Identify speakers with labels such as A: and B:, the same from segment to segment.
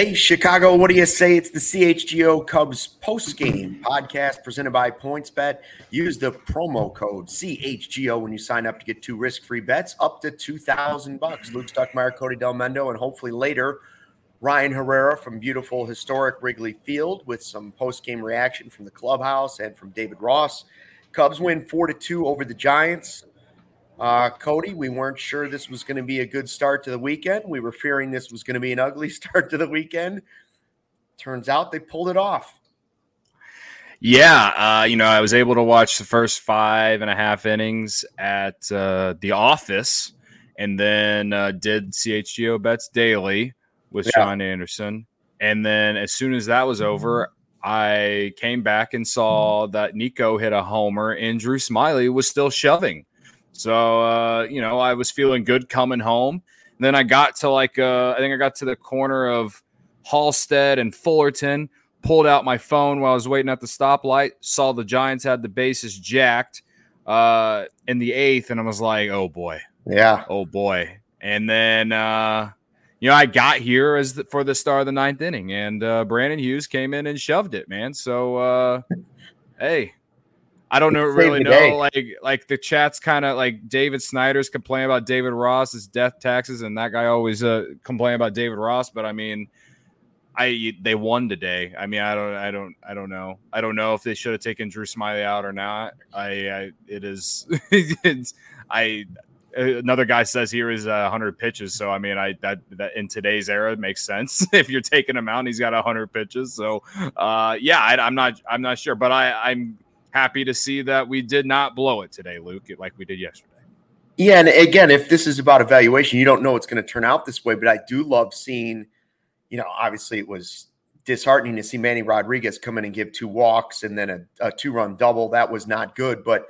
A: Hey, Chicago, what do you say? It's the CHGO Cubs post-game podcast presented by PointsBet. Use the promo code CHGO when you sign up to get two risk-free bets up to 2000 bucks. Luke Stuckmeyer, Cody Delmendo, and hopefully later Ryan Herrera from beautiful historic Wrigley Field with some post-game reaction from the clubhouse and from David Ross. Cubs win 4 to 2 over the Giants. Uh, Cody, we weren't sure this was going to be a good start to the weekend. We were fearing this was going to be an ugly start to the weekend. Turns out they pulled it off.
B: Yeah, uh, you know, I was able to watch the first five and a half innings at uh, the office, and then uh, did CHGO bets daily with yeah. Sean Anderson. And then as soon as that was over, I came back and saw that Nico hit a homer, and Drew Smyly was still shoving. So uh, you know, I was feeling good coming home. And then I got to like uh, I think I got to the corner of Halsted and Fullerton. Pulled out my phone while I was waiting at the stoplight. Saw the Giants had the bases jacked uh, in the eighth, and I was like, "Oh boy,
A: yeah,
B: oh boy." And then uh, you know, I got here as the, for the start of the ninth inning, and uh, Brandon Hughes came in and shoved it, man. So, uh, hey, I don't know really know day. like like the chat's kind of like David Snyder's complaining about David Ross's death taxes, and that guy always uh, complain about David Ross. But I mean, I they won today. I mean, I don't, I don't, I don't know. I don't know if they should have taken Drew Smyly out or not. I, I it is, it's, I. Another guy says here is uh, 100 pitches, so I mean, I that that in today's era makes sense if you're taking him out. and He's got 100 pitches, so uh, yeah, I, I'm not, I'm not sure, but I, I'm happy to see that we did not blow it today, Luke, like we did yesterday.
A: Yeah, and again, if this is about evaluation, you don't know it's going to turn out this way, but I do love seeing, you know, obviously it was disheartening to see Manny Rodriguez come in and give two walks and then a, a two run double. That was not good. But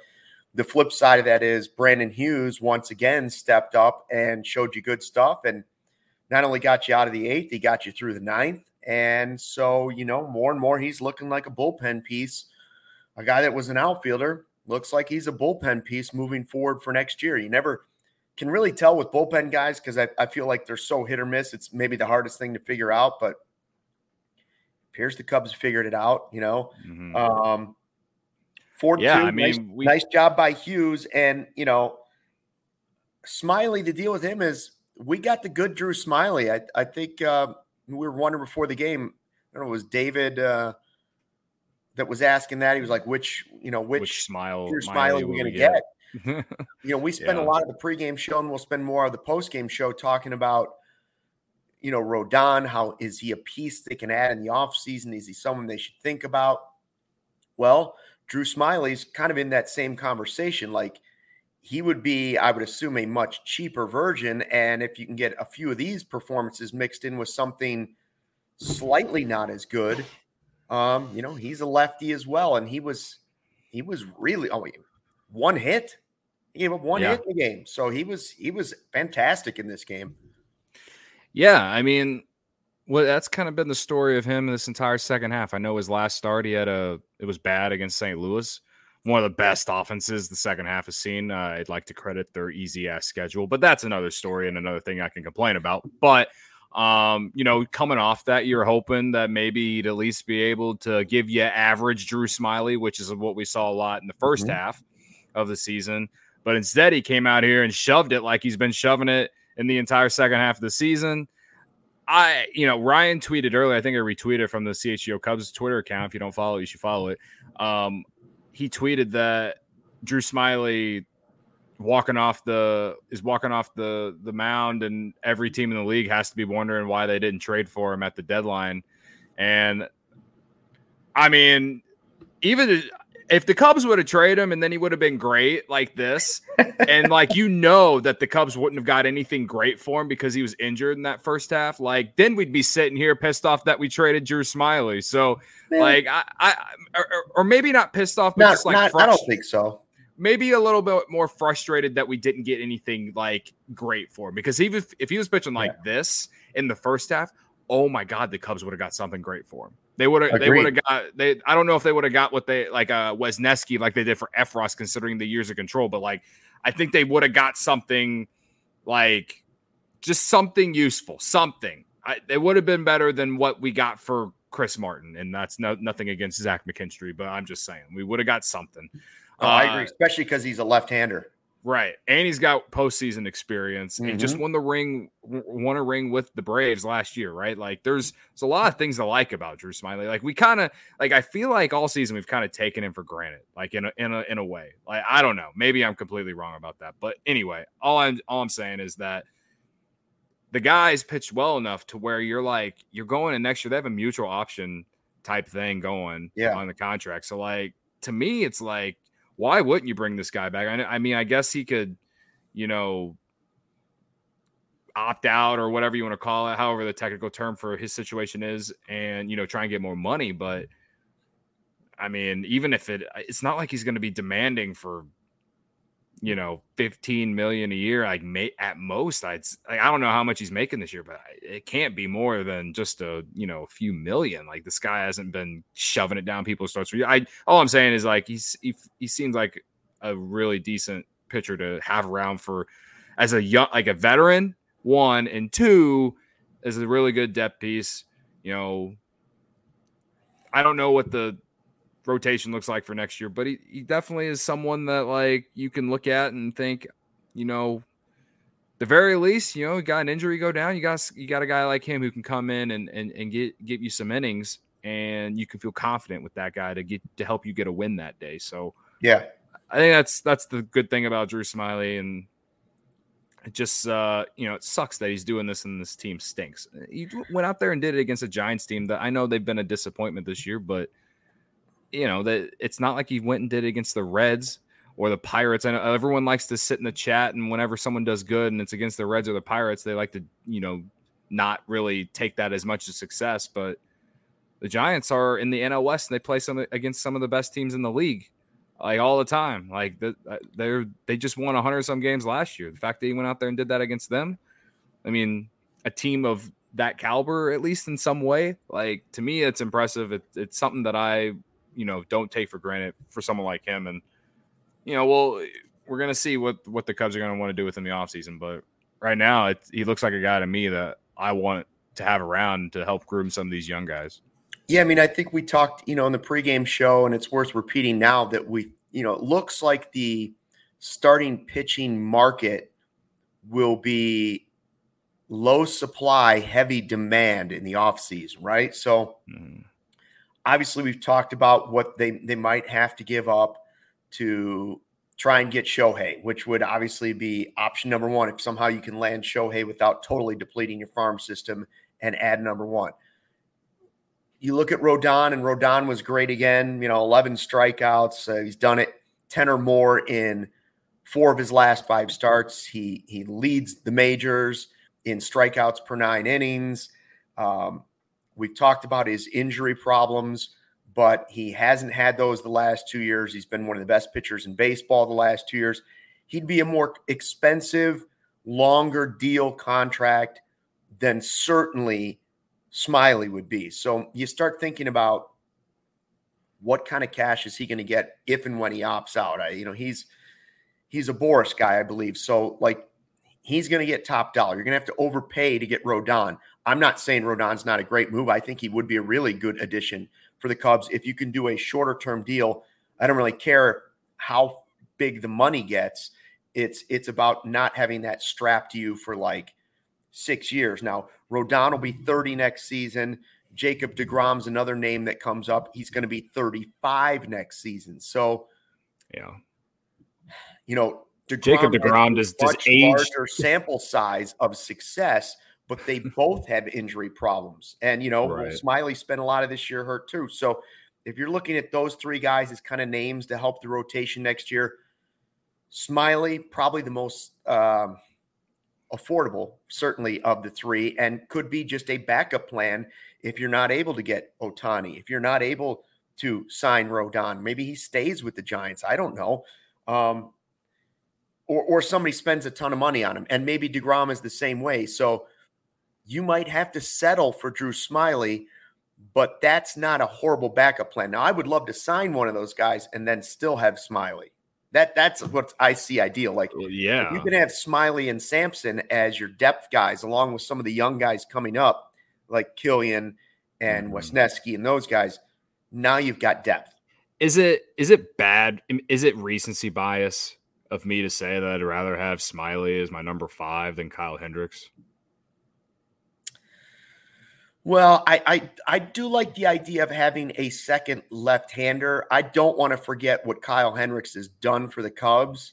A: the flip side of that is Brandon Hughes once again stepped up and showed you good stuff and not only got you out of the eighth, he got you through the ninth. And so, you know, more and more he's looking like a bullpen piece a guy that was an outfielder looks like he's a bullpen piece moving forward for next year. You never can really tell with bullpen guys because I, I feel like they're so hit or miss. It's maybe the hardest thing to figure out, but appears the Cubs figured it out, you know. Mm-hmm. Um, four yeah, two, I mean, nice, we, nice job by Hughes. And, you know, Smyly, the deal with him is we got the good Drew Smyly. I, I think uh, we were wondering before the game, I don't know, it was David. Uh, that was asking that. He was like, which, you know, which,
B: which smile,
A: smile are we going to get? get? you know, we spend yeah. a lot of the pregame show and we'll spend more of the postgame show talking about, you know, Rodon. How is he a piece they can add in the offseason? Is he someone they should think about? Well, Drew Smyly's kind of in that same conversation. Like he would be, I would assume, a much cheaper version. And if you can get a few of these performances mixed in with something slightly not as good, um, you know, he's a lefty as well, and he was he was really oh one hit, He gave up one yeah. hit in the game, so he was he was fantastic in this game.
B: Yeah, I mean, well, that's kind of been the story of him this entire second half. I know his last start, he had a it was bad against St. Louis, one of the best offenses the second half has seen. Uh, I'd like to credit their easy ass schedule, but that's another story and another thing I can complain about. But um, you know, coming off that, you're hoping that maybe he'd at least be able to give you average Drew Smyly, which is what we saw a lot in the 1st mm-hmm. half of the season. But instead, he came out here and shoved it like he's been shoving it in the entire second half of the season. I, you know, Ryan tweeted earlier. I think I retweeted from the CHGO Cubs Twitter account. If you don't follow, you should follow it. Um, he tweeted that Drew Smyly walking off the is walking off the the mound, and every team in the league has to be wondering why they didn't trade for him at the deadline. And I mean, even if the Cubs would have traded him and then he would have been great like this, and like you know that the Cubs wouldn't have got anything great for him because he was injured in that first half, like then we'd be sitting here pissed off that we traded Drew Smyly So Man. like I, I or, or, maybe not pissed off, but not, just like
A: not, I don't think so.
B: Maybe a little bit more frustrated that we didn't get anything like great for him because even if, if he was pitching like yeah. this in the first half, oh my god, the Cubs would have got something great for him. They would have. They would have got. They. I don't know if they would have got what they like. Uh, Wesneski like they did for Effross, considering the years of control. But like, I think they would have got something like just something useful, something. I, it would have been better than what we got for Chris Martin, and that's no, nothing against Zach McKinstry, but I'm just saying we would have got something.
A: Oh, uh, I agree, especially because he's a left-hander.
B: Right. And he's got postseason experience mm-hmm. and just won the ring, won a ring with the Braves last year, right? Like there's there's a lot of things to like about Drew Smyly. Like we kind of like I feel like all season we've kind of taken him for granted, like in a in a in a way. Like I don't know. Maybe I'm completely wrong about that. But anyway, all I'm all I'm saying is that the guys pitched well enough to where you're like, you're going in next year. They have a mutual option type thing going yeah. on the contract. So like to me, it's like why wouldn't you bring this guy back? I, I mean, I guess he could, you know, opt out or whatever you want to call it, however the technical term for his situation is, and you know, try and get more money. But I mean, even if it, it's not like he's going to be demanding for you know 15 million a year like may, at most i'd like, i don't know how much he's making this year but it can't be more than just a you know a few million. Like this guy hasn't been shoving it down people's throats i all i'm saying is like he's he, he seems like a really decent pitcher to have around for as a young like a veteran one and two is a really good depth piece you know. I don't know what the rotation looks like for next year. But he, he definitely is someone that like you can look at and think, you know, the very least, you know, you got an injury go down, you got you got a guy like him who can come in and and, and get give you some innings and you can feel confident with that guy to get to help you get a win that day. So
A: yeah.
B: I think that's that's the good thing about Drew Smyly, and it just uh, you know it sucks that he's doing this and this team stinks. He went out there and did it against a Giants team that I know they've been a disappointment this year, but you know that it's not like he went and did it against the Reds or the Pirates. I know everyone likes to sit in the chat, and whenever someone does good and it's against the Reds or the Pirates, they like to you know not really take that as much as success. But the Giants are in the NL West and they play some against some of the best teams in the league, like all the time. Like uh, they're they just won hundred some games last year. The fact that he went out there and did that against them, I mean, a team of that caliber, at least in some way, like to me, it's impressive. It, it's something that I you know don't take for granted for someone like him. And you know, well, we're gonna see what what the Cubs are gonna want to do with him in the offseason. But right now, it, he looks like a guy to me that I want to have around to help groom some of these young guys.
A: Yeah, I mean, I think we talked, you know, in the pregame show, and it's worth repeating now that we, you know, it looks like the starting pitching market will be low supply, heavy demand in the offseason, right? So mm obviously we've talked about what they they might have to give up to try and get Shohei, which would obviously be option number one if somehow you can land Shohei without totally depleting your farm system and add number one. You look at Rodon, and Rodon was great again. You know, 11 strikeouts. Uh, he's done it 10 or more in four of his last five starts. He he leads the majors in strikeouts per nine innings. Um, We've talked about his injury problems, but he hasn't had those the last two years. He's been one of the best pitchers in baseball the last two years. he'd be a more expensive, longer deal contract than certainly Smyly would be. So you start thinking about what kind of cash is he going to get if and when he opts out? I, you know, he's he's a Boras guy, I believe. So like he's going to get top dollar. You're going to have to overpay to get Rodon. I'm not saying Rodon's not a great move. I think he would be a really good addition for the Cubs if you can do a shorter term deal. I don't really care how big the money gets. It's it's about not having that strapped to you for like six years. Now, Rodon will be 30 next season. Jacob DeGrom's another name that comes up. He's going to be 35 next season. So,
B: yeah,
A: you know,
B: DeGrom Jacob DeGrom does, does age
A: larger sample size of success, but they both have injury problems. And you know, right. Smyly spent a lot of this year hurt too. So, if you're looking at those three guys as kind of names to help the rotation next year, Smyly probably the most. Um, affordable, certainly of the three, and could be just a backup plan if you're not able to get Ohtani, if you're not able to sign Rodon. Maybe he stays with the Giants. I don't know. Um, or, or somebody spends a ton of money on him. And maybe DeGrom is the same way. So you might have to settle for Drew Smyly, but that's not a horrible backup plan. Now, I would love to sign one of those guys and then still have Smyly. That that's what I see ideal. Like,
B: yeah,
A: you can have Smyly and Sampson as your depth guys, along with some of the young guys coming up, like Kilian and mm-hmm. Wesneski and those guys. Now you've got depth.
B: Is it is it bad? Is it recency bias of me to say that I'd rather have Smyly as my number five than Kyle Hendricks?
A: Well, I, I I do like the idea of having a second left-hander. I don't want to forget what Kyle Hendricks has done for the Cubs.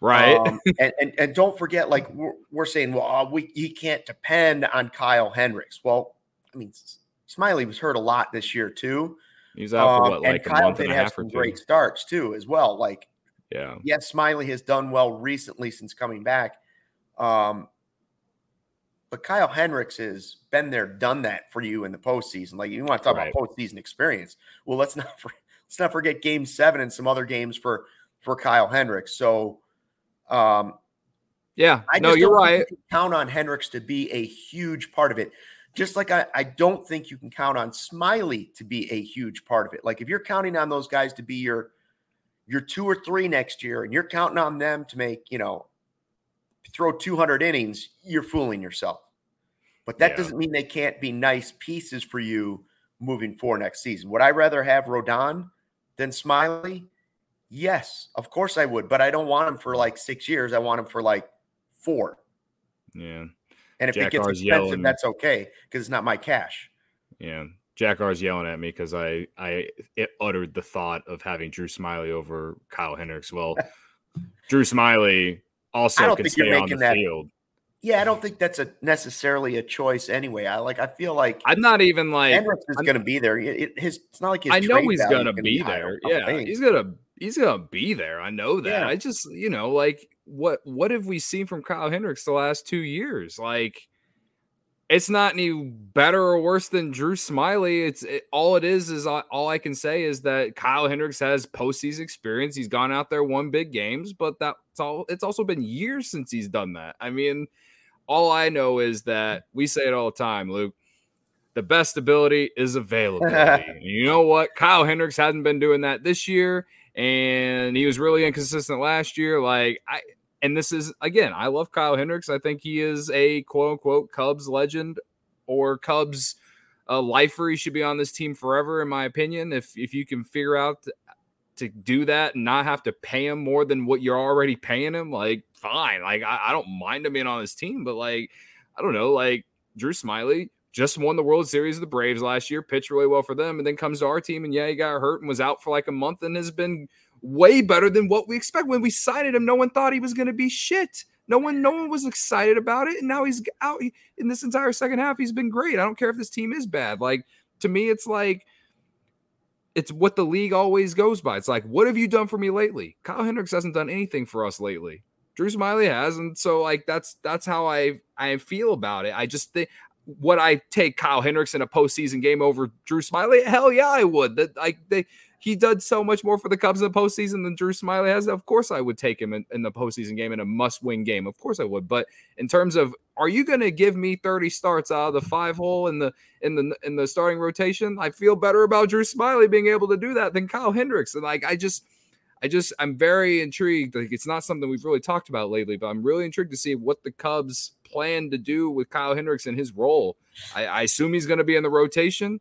B: Right. Um,
A: and, and and don't forget, like we're, we're saying, well, uh, we he can't depend on Kyle Hendricks. Well, I mean, Smyly was hurt a lot this year too.
B: He's out for what, um, like
A: and Kyle did have some great starts too, as well. Like,
B: yeah,
A: yes, Smyly has done well recently since coming back. Um, but Kyle Hendricks has been there, done that for you in the postseason. Like you want to talk right. about postseason experience. Well, let's not for, let's not forget Game Seven and some other games for for Kyle Hendricks. So, um,
B: yeah, I no, you're right.
A: You count on Hendricks to be a huge part of it. Just like I, I don't think you can count on Smyly to be a huge part of it. Like if you're counting on those guys to be your your two or three next year, and you're counting on them to make you know throw 200 innings, you're fooling yourself. But that yeah. doesn't mean they can't be nice pieces for you moving forward next season. Would I rather have Rodon than Smyly? Yes, of course I would, but I don't want him for like six years. I want him for like four.
B: Yeah.
A: And if Jack it gets R's expensive, yelling. that's okay because it's not my cash.
B: Yeah. Jack R's yelling at me because I I uttered the thought of having Drew Smyly over Kyle Hendricks. Well, Drew Smyly also can stay on the field.
A: Yeah, I don't think that's a necessarily a choice anyway. I like. I feel like
B: I'm not even like
A: Hendricks is going to be there. It, his, it's not like his
B: I know he's going to be there. Yeah, he's gonna he's gonna be there. I know that. Yeah. I just you know like what what have we seen from Kyle Hendricks the last two years? Like it's not any better or worse than Drew Smyly. It's it, all it is is all I can say is that Kyle Hendricks has postseason experience. He's gone out there, won big games, but that's all. It's also been years since he's done that. I mean all I know is that we say it all the time, Luke. The best ability is availability. you know what? Kyle Hendricks hasn't been doing that this year, and he was really inconsistent last year. Like I and this is again, I love Kyle Hendricks. I think he is a quote unquote Cubs legend or Cubs uh, lifer. He should be on this team forever, in my opinion. If if you can figure out to do that and not have to pay him more than what you're already paying him, like fine. Like I, I don't mind him being on his team, but like I don't know, like Drew Smyly just won the World Series of the Braves last year, pitched really well for them, and then comes to our team and yeah, he got hurt and was out for like a month and has been way better than what we expect. When we signed him, no one thought he was to be shit. No one, no one was excited about it, and now he's out in this entire second half. He's been great. I don't care if this team is bad. Like to me, it's like it's what the league always goes by. It's like, what have you done for me lately? Kyle Hendricks hasn't done anything for us lately. Drew Smyly has, and so like that's that's how I I feel about it. I just think would I take Kyle Hendricks in a postseason game over Drew Smyly? Hell yeah, I would. That like they he did so much more for the Cubs in the postseason than Drew Smyly has. Of course, I would take him in, in the postseason game in a must-win game. Of course, I would. But in terms of, are you going to give me 30 starts out of the five hole in the in the in the starting rotation? I feel better about Drew Smyly being able to do that than Kyle Hendricks. And like, I just. I just I'm very intrigued. Like it's not something we've really talked about lately, but I'm really intrigued to see what the Cubs plan to do with Kyle Hendricks and his role. I, I assume he's going to be in the rotation.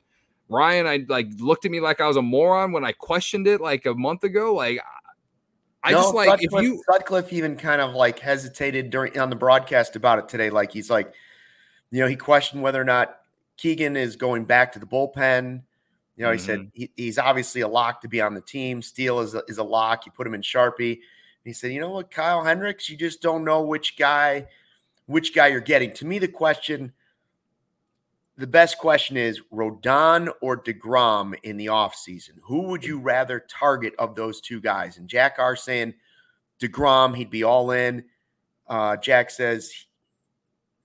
B: Ryan, I like looked at me like I was a moron when I questioned it like a month ago. Like I no, just like
A: Sutcliffe, if you Sutcliffe even kind of like hesitated during on the broadcast about it today. Like he's like, you know, he questioned whether or not Keegan is going back to the bullpen. You know, he mm-hmm. said he, he's obviously a lock to be on the team. Steele is a, is a lock. You put him in Sharpie. he said, you know what, Kyle Hendricks, you just don't know which guy, which guy you're getting. To me, the question the best question is Rodon or DeGrom in the offseason. Who would you rather target of those two guys? And Jack R saying DeGrom, he'd be all in. Uh, Jack says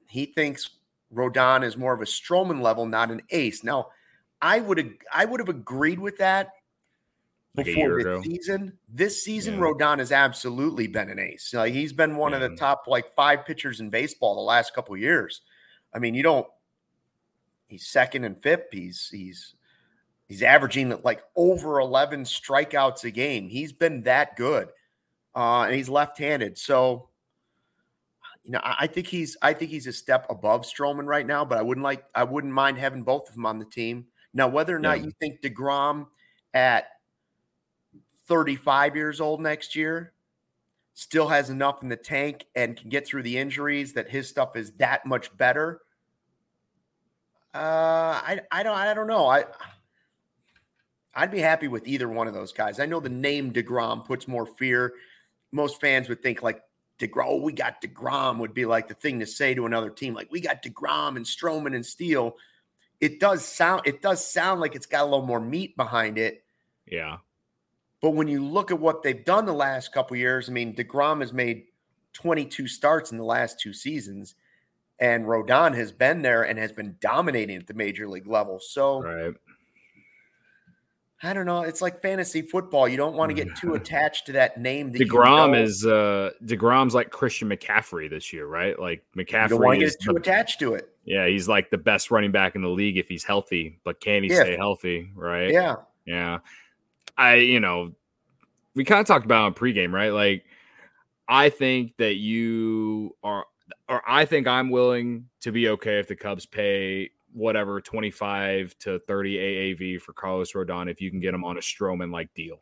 A: he thinks Rodon is more of a Stroman level, not an ace. Now, I would I would have agreed with that before the season. This season, yeah. Rodon has absolutely been an ace. Like he's been one yeah. of the top like five pitchers in baseball the last couple years. I mean, you don't he's second in FIP. He's he's he's averaging like over 11 strikeouts a game. He's been that good. Uh, and he's left-handed. So you know, I think he's I think he's a step above Stroman right now, but I wouldn't like I wouldn't mind having both of them on the team. Now, whether or not yeah. you think DeGrom at 35 years old next year still has enough in the tank and can get through the injuries that his stuff is that much better uh, I I don't I don't know. I I'd be happy with either one of those guys. I know the name Degrom puts more fear. Most fans would think like Degrom, oh, we got Degrom would be like the thing to say to another team. Like we got Degrom and Stroman and Steele. It does sound it does sound like it's got a little more meat behind it.
B: Yeah.
A: But when you look at what they've done the last couple years, I mean, Degrom has made 22 starts in the last two seasons and Rodon has been there and has been dominating at the major league level. So
B: right.
A: I don't know. It's like fantasy football. You don't want to get too attached to that name. That
B: Degrom
A: you know.
B: is uh Degrom's like Christian McCaffrey this year, right? Like McCaffrey. You don't
A: want to get too the, attached to it.
B: Yeah, he's like the best running back in the league if he's healthy, but can he yeah. stay healthy? Right?
A: Yeah.
B: Yeah. I, you know, we kind of talked about on pregame, right? Like, I think that you are or I think I'm willing to be okay if the Cubs pay whatever 25 to 30 AAV for Carlos Rodon if you can get him on a Stroman like deal.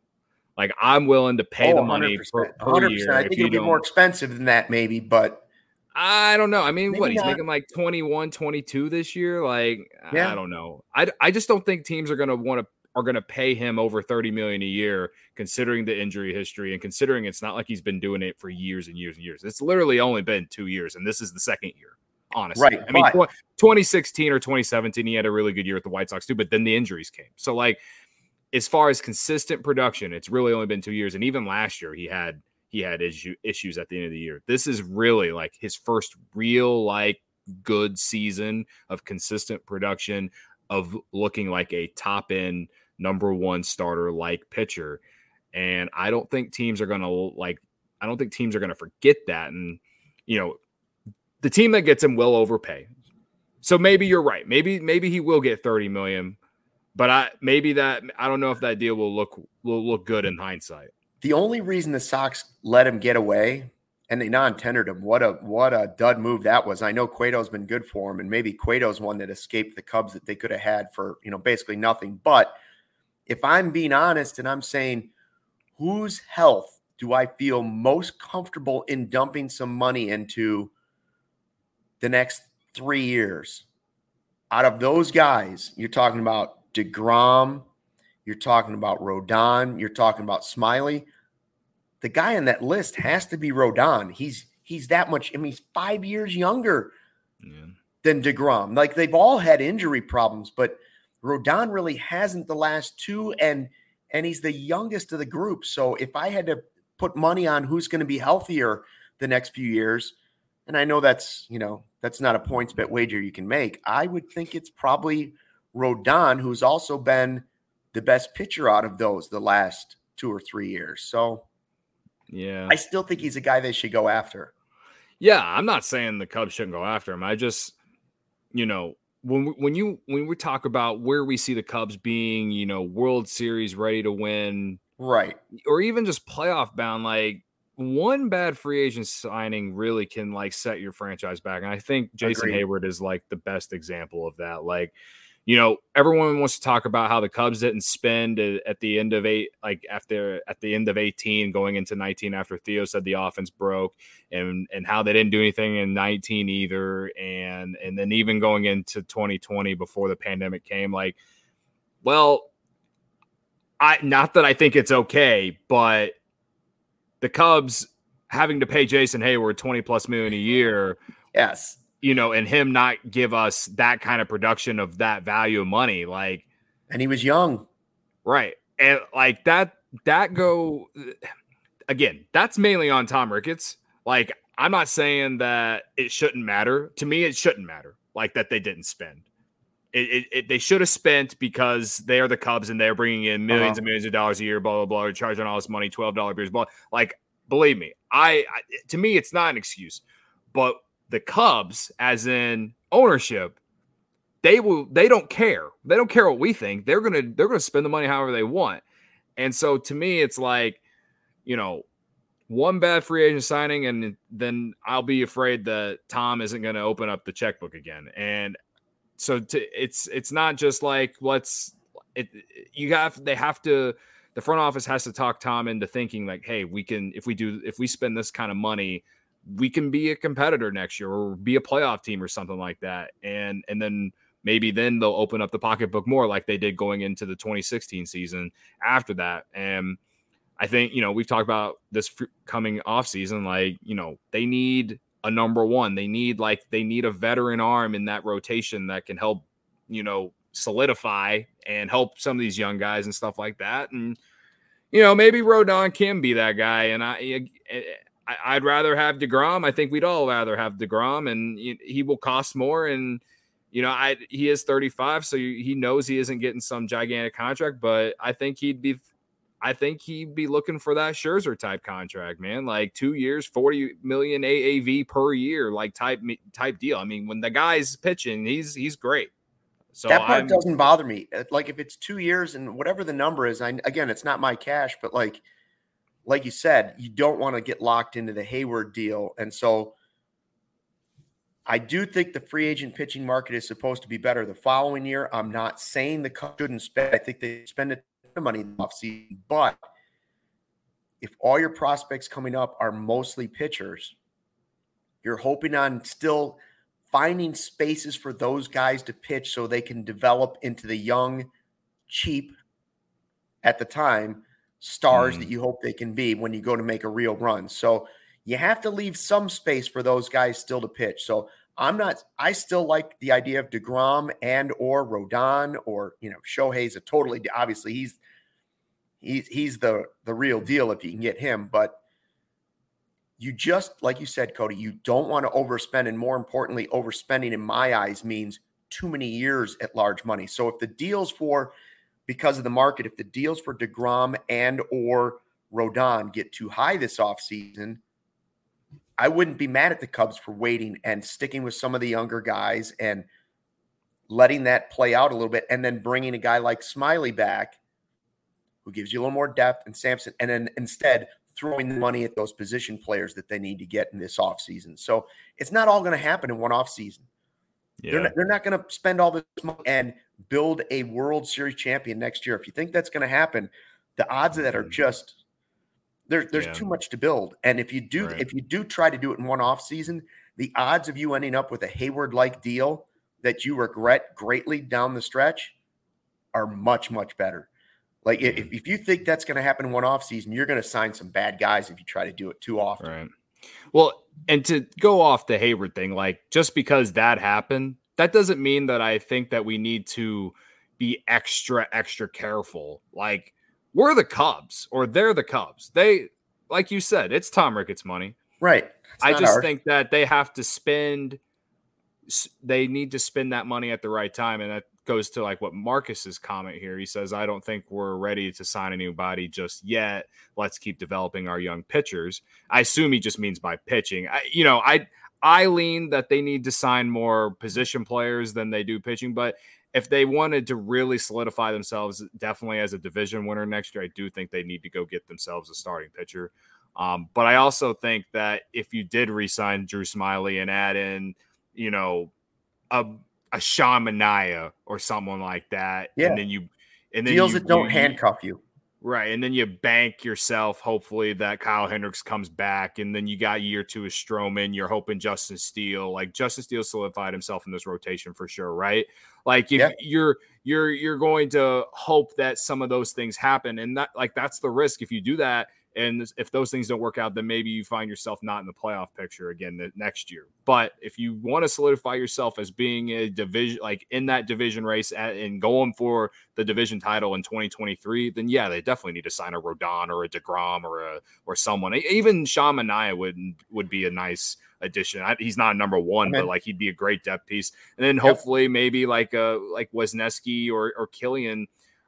B: Like I'm willing to pay oh, the money per, per year.
A: I think it'll be more expensive than that, maybe, but
B: I don't know. I mean, what he's not. making like 21, 22 this year. Like, yeah. I don't know. I, I just don't think teams are going to want to are going to pay him over 30 million a year considering the injury history and considering it's not like he's been doing it for years and years and years. It's literally only been 2 years and this is the second year. Honestly.
A: Right.
B: I mean 2016 or 2017 he had a really good year at the White Sox too, but then the injuries came. So like as far as consistent production, it's really only been 2 years and even last year he had he had issue, issues at the end of the year. This is really like his first real like good season of consistent production of looking like a top end number one starter like pitcher. And I don't think teams are going to like, I don't think teams are going to forget that. And, you know, the team that gets him will overpay. So maybe you're right. Maybe, maybe he will get 30 million, but I, maybe that, I don't know if that deal will look, will look good in hindsight.
A: The only reason the Sox let him get away and they non-tendered him. What a what a dud move that was. I know Cueto's been good for him, and maybe Cueto's one that escaped the Cubs that they could have had for you know basically nothing. But if I'm being honest and I'm saying, whose health do I feel most comfortable in dumping some money into the next three years? Out of those guys, you're talking about DeGrom, you're talking about Rodon, you're talking about Smyly. The guy on that list has to be Rodon. He's he's that much. I mean, he's five years younger yeah. than DeGrom. Like they've all had injury problems, but Rodon really hasn't the last two, and and he's the youngest of the group. So if I had to put money on who's going to be healthier the next few years, and I know that's you know that's not a points bet wager you can make, I would think it's probably Rodon, who's also been the best pitcher out of those the last two or three years. So
B: yeah,
A: I still think he's a guy they should go after.
B: Yeah, I'm not saying the Cubs shouldn't go after him. I just, you know, when we, when you when we talk about where we see the Cubs being, you know, World Series ready to win,
A: right,
B: or even just playoff bound, like one bad free agent signing really can like set your franchise back. And I think Jason Agreed. Heyward is like the best example of that. Like you know, everyone wants to talk about how the Cubs didn't spend at the end of eight, like after at the end of 18, going into 19 after Theo said the offense broke, and and how they didn't do anything in 19 either, and and then even going into 2020 before the pandemic came, like, well, I not that I think it's okay, but the Cubs having to pay Jason Heyward 20 plus million a year,
A: yes,
B: you know, and him not give us that kind of production of that value of money, like,
A: and he was young,
B: right? And like that, that go again. That's mainly on Tom Ricketts. Like, I'm not saying that it shouldn't matter. To me, it shouldn't matter. Like that they didn't spend. It, it, it, they should have spent because they are the Cubs and they're bringing in 1000000s uh-huh. and millions of dollars a year, blah blah blah, charging all this money, twelve dollar beers, blah. Like, believe me, I, I to me, it's not an excuse. But the Cubs, as in ownership, they will they don't care. They don't care what we think. They're gonna they're gonna spend the money however they want. And so to me, it's like, you know, one bad free agent signing, and then I'll be afraid that Tom isn't to open up the checkbook again. And so to, it's it's not just like let's it. You have they have to. The front office has to talk Tom into thinking like, hey, we can if we do if we spend this kind of money, we can be a competitor next year or be a playoff team or something like that. And and then maybe then they'll open up the pocketbook more like they did going into the 2016 season after that. And I think, you know, we've talked about this coming off season like, you know, they need a number one. They need like they need a veteran arm in that rotation that can help, you know, solidify and help some of these young guys and stuff like that. And you know, maybe Rodon can be that guy. And I, eh, eh, I, would rather have Degrom. I think we'd all rather have Degrom, and he will cost more. And you know, I he is 35, so he knows he isn't getting some gigantic contract. But I think he'd be, I think he'd be looking for that Scherzer type contract, man. Like two years, 40 million AAV per year, like type type deal. I mean, when the guy's pitching, he's he's great.
A: So that part I'm, doesn't bother me. Like if it's two years and whatever the number is, I again, it's not my cash, but like like you said, you don't want to get locked into the Heyward deal. And so I do think the free agent pitching market is supposed to be better the following year. I'm not saying the Cubs shouldn't spend. I think they spend a ton of money in the offseason. But if all your prospects coming up are mostly pitchers, you're hoping on still finding spaces for those guys to pitch so they can develop into the young, cheap at the time stars mm. that you hope they can be when you go to make a real run. So you have to leave some space for those guys still to pitch. So I'm not. I still like the idea of Degrom and or Rodon or you know Shohei's a totally obviously he's he's he's the the real deal if you can get him. But you just like you said, Cody, you don't want to overspend, and more importantly, overspending in my eyes means too many years at large money. So if the deal's for because of the market. If the deals for DeGrom and or Rodon get too high this offseason, I wouldn't be mad at the Cubs for waiting and sticking with some of the younger guys and letting that play out a little bit and then bringing a guy like Smyly back who gives you a little more depth and Sampson and then instead throwing the money at those position players that they need to get in this offseason. So it's not all going to happen in one offseason. Yeah. They're not, they're not going to spend all this money and build a World Series champion next year. If you think that's going to happen, the odds of that are mm. just there, there's yeah. too much to build. And if you do right. if you do try to do it in one off season, the odds of you ending up with a Heyward like deal that you regret greatly down the stretch are much much better. Like if, mm. if you think that's going to happen in one off season, you're going to sign some bad guys if you try to do it too often.
B: Right. Well, and to go off the Heyward thing, like just because that happened, that doesn't mean that I think that we need to be extra, extra careful. Like we're the Cubs or they're the Cubs. They, like you said, it's Tom Ricketts' money.
A: Right.
B: It's I just think that they have to spend, they need to spend that money at the right time. And that goes to like what Marcus's comment here. He says, I don't think we're ready to sign anybody just yet. Let's keep developing our young pitchers. I assume he just means by pitching. I, you know, I I lean that they need to sign more position players than they do pitching, but if they wanted to really solidify themselves definitely as a division winner next year, I do think they need to go get themselves a starting pitcher. Um, but I also think that if you did resign Drew Smyly and add in, you know, a a Sean Manaea or someone like that,
A: yeah.
B: and then you and then
A: deals
B: you,
A: that don't
B: you,
A: handcuff you.
B: Right. And then you bank yourself, hopefully, that Kyle Hendricks comes back. And then you got year two of Stroman. You're hoping Justin Steele, like Justin Steele solidified himself in this rotation for sure, right? Like if you're you're you're going to hope that some of those things happen. And that like that's the risk. If you do that, and if those things don't work out, then maybe you find yourself not in the playoff picture again next year. But if you want to solidify yourself as being a division, like in that division race at, and going for the division title in 2023, then yeah, they definitely need to sign a Rodon or a Degrom or a or someone. Even Sean Manaea would would be a nice addition. I, he's not number one, but like he'd be a great depth piece. And then hopefully yep. maybe like a like Wesneski or or Kilian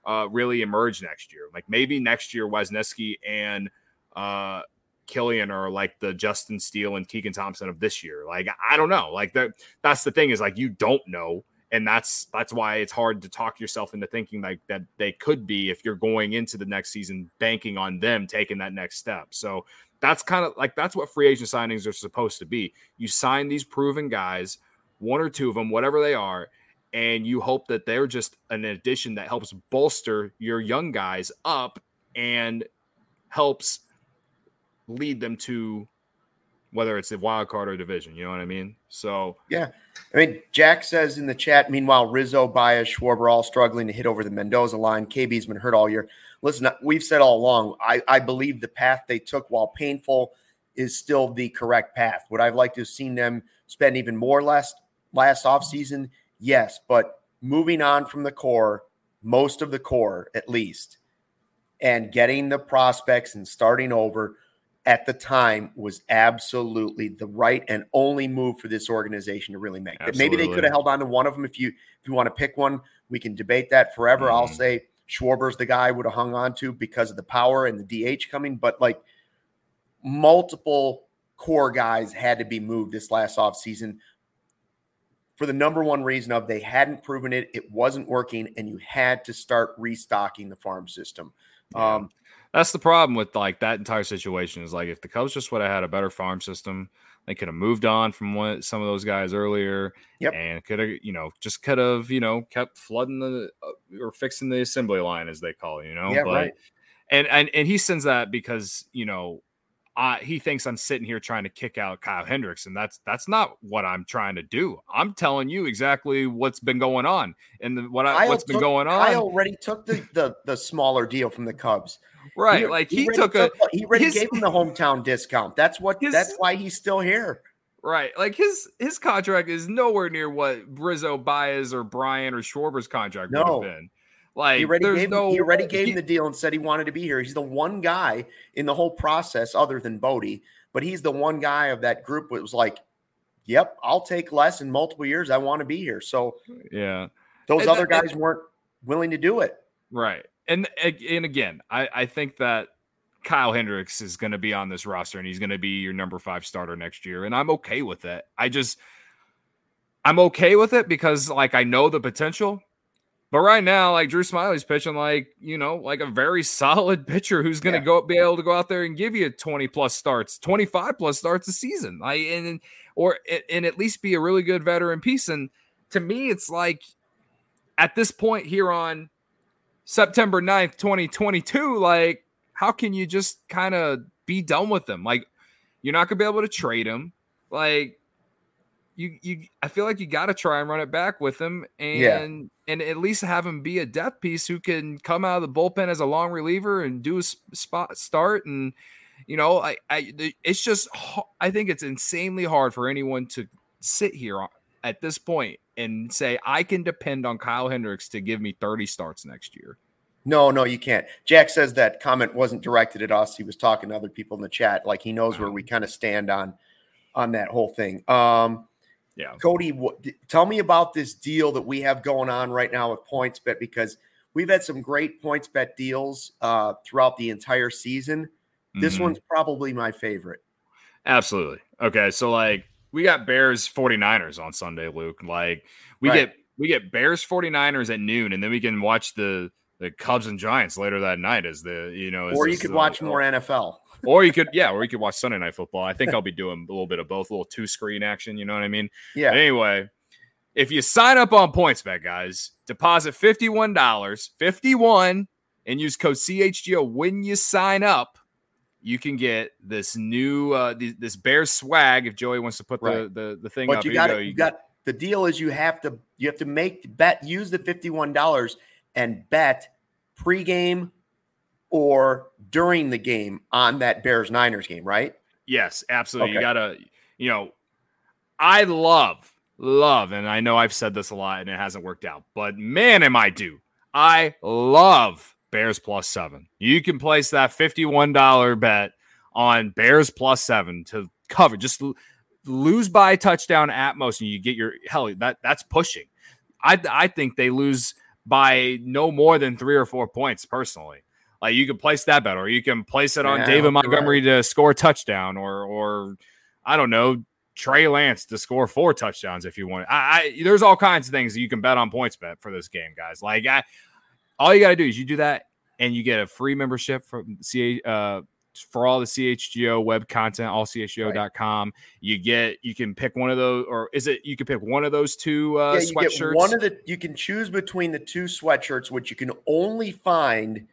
B: uh, really emerge next year. Like maybe next year, Wesneski and uh, Kilian are like the Justin Steele and Keegan Thompson of this year. Like I don't know. Like that that's the thing is like you don't know. And that's that's why it's hard to talk yourself into thinking like that they could be if you're going into the next season banking on them taking that next step. So that's kind of like that's what free agent signings are supposed to be. You sign these proven guys, one or two of them, whatever they are, and you hope that they're just an addition that helps bolster your young guys up and helps lead them to whether it's the wild card or division. You know what I mean? So
A: yeah, I mean Jack says in the chat. Meanwhile, Rizzo, Baez, Schwarber all struggling to hit over the Mendoza line. KB's been hurt all year. Listen, we've said all along. I, I believe the path they took, while painful, is still the correct path. Would I like to have seen them spend even more last last offseason? Yes, but moving on from the core, most of the core at least, and getting the prospects and starting over at the time was absolutely the right and only move for this organization to really make. Absolutely. Maybe they could have held on to one of them. If you if you want to pick one, we can debate that forever. Mm. I'll mm-hmm. say Schwarber's the guy I would have hung on to because of the power and the DH coming, but like multiple core guys had to be moved this last offseason for the number one reason of they hadn't proven it, it wasn't working, and you had to start restocking the farm system. Yeah. Um,
B: That's the problem with like that entire situation. Is like if the Cubs just would have had a better farm system, they could have moved on from what some of those guys earlier,
A: yep.
B: and could have you know just could have you know kept flooding the uh, or fixing the assembly line as they call it, you know.
A: Yeah, but, right.
B: And and and he sends that because you know He thinks I'm sitting here trying to kick out Kyle Hendricks, and that's that's not what I'm trying to do. I'm telling you exactly what's been going on and the, what I, what's took, been going on.
A: I already took the, the the smaller deal from the Cubs,
B: right? He, like he, he took a
A: he already his, gave him the hometown discount. That's what his, that's why he's still here.
B: Right, like his his contract is nowhere near what Rizzo, Baez, or Bryant or Schwarber's contract no. would have been. Like
A: he already gave no, he already gave him the deal and said he wanted to be here. He's the one guy in the whole process, other than Bote, but he's the one guy of that group that was like, "Yep, I'll take less in multiple years. I want to be here." So
B: yeah,
A: those and other guys and, weren't willing to do it.
B: Right, and and again, I I think that Kyle Hendricks is going to be on this roster and he's going to be your number five starter next year, and I'm okay with it. I just I'm okay with it because like I know the potential but right now, like Drew Smyly's pitching like, you know, like a very solid pitcher who's going to yeah. go be able to go out there and give you 20 plus starts, 25 plus starts a season. Like and or and at least be a really good veteran piece. And to me, it's like at this point here on September 9th, 2022, like how can you just kind of be done with them? Like you're not gonna be able to trade him. Like you you I feel like you got to try and run it back with him and yeah. and at least have him be a depth piece who can come out of the bullpen as a long reliever and do a spot start and you know I I it's just I think it's insanely hard for anyone to sit here at this point and say I can depend on Kyle Hendricks to give me 30 starts next year.
A: No, no, you can't. Jack says that comment wasn't directed at us. He was talking to other people in the chat. Like he knows where we kind of stand on on that whole thing. Um,
B: Yeah.
A: Cody, what, tell me about this deal that we have going on right now with PointsBet because we've had some great PointsBet deals uh, throughout the entire season. This
B: Mhm.
A: one's probably my favorite.
B: Absolutely. Okay. So like we got Bears 49ers on Sunday, Luke. Like we
A: Right.
B: get we get Bears 49ers at noon, and then we can watch the the Cubs and Giants later that night as the you know as
A: Or you could watch more NFL.
B: Or you could yeah, or you could watch Sunday night football. I think I'll be doing a little bit of both, a little two screen action, you know what I mean?
A: Yeah.
B: But anyway, if you sign up on PointsBet, guys, deposit $51, 51 and use code CHGO when you sign up, you can get this new uh th- this Bears swag if Joey wants to put the
A: Right.
B: the, the thing
A: But
B: up.
A: you got
B: go.
A: you got the deal is you have to you have to make bet use the fifty one dollars and bet pregame or during the game on that Bears Niners game, right?
B: Yes, absolutely. You gotta, you know, I love, love, and I know I've said this a lot and it hasn't worked out, but man, am I due. I love Bears plus seven. You can place that $51 bet on Bears plus seven to cover. Just lose by touchdown at most, and you get your hell, that that's pushing. I I think they lose by no more than three or four points personally. Like you can place that bet, or you can place it on
A: Yeah,
B: David Montgomery to score a touchdown, or or I don't know Trey Lance to score four touchdowns if you want. I, I there's all kinds of things you can bet on PointsBet for this game, guys. Like I, all you got to do is you do that, and you get a free membership from CA. Uh, for all the CHGO web content, allchgo.com. You get you can pick one of those, or is it you can pick one of those two uh,
A: yeah, you
B: sweatshirts?
A: get one of the you can choose between the two sweatshirts, which you can only find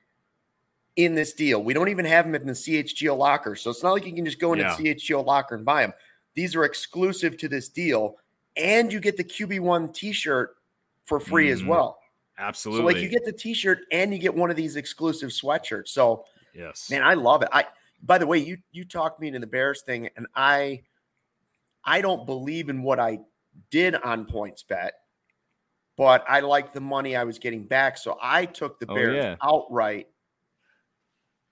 A: in this deal. We don't even have them in the CHGO locker. So it's not like you can just go into
B: Yeah.
A: the CHGO locker and buy them. These are exclusive to this deal. And you get the QB1 t-shirt for free as
B: Mhm.
A: well.
B: Absolutely.
A: So like you get the t-shirt and you get one of these exclusive sweatshirts. So
B: yes.
A: man, I love it. I by the way, you you talked me into the Bears thing, and I I don't believe in what I did on PointsBet, but I like the money I was getting back. So I took the
B: Oh,
A: Bears
B: yeah.
A: outright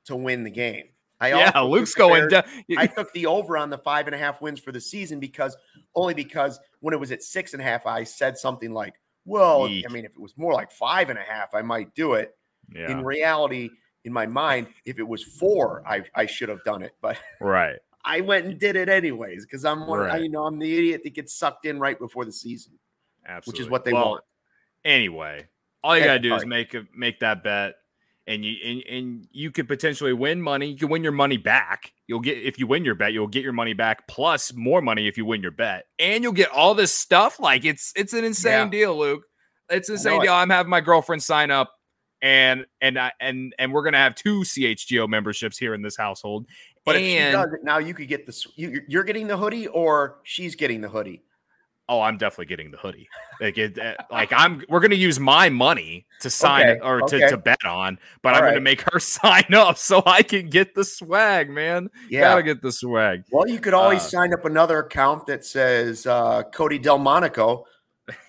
A: to win the game. I
B: yeah,
A: also
B: Luke's
A: took the
B: going down.
A: I took the over on the five and a half wins for the season because only because when it was at six and a half, I said something like, Well,
B: Yeek.
A: I mean, if it was more like five and a half, I might do it.
B: yeah.
A: In reality, in my mind, if it was four, I, I should have done it. But
B: right.
A: I went and did it anyways because I'm one,
B: Right.
A: you know, I'm the idiot that gets sucked in right before the season.
B: Absolutely.
A: Which is what they
B: Well,
A: want.
B: Anyway, all you gotta do is make a, make that bet, and you and, and you could potentially win money. You can win your money back. You'll get if you win your bet, you'll get your money back plus more money if you win your bet, and you'll get all this stuff. Like it's it's an insane
A: Yeah.
B: deal, Luke. It's an insane
A: know it.
B: deal. I'm having my girlfriend sign up. And and I and and we're gonna have two CHGO memberships here in this household.
A: But
B: and
A: if she does it, now you could get this. You, you're getting the hoodie, or she's getting the hoodie.
B: Oh, I'm definitely getting the hoodie. Like, it, uh, like I'm. We're gonna use my money to sign
A: Okay,
B: or to,
A: okay.
B: to bet on, but
A: All
B: I'm gonna make her sign up so I can get the swag, man.
A: Yeah.
B: Gotta get the swag.
A: Well, you could always
B: Uh,
A: sign up another account that says uh, Cody Delmonico,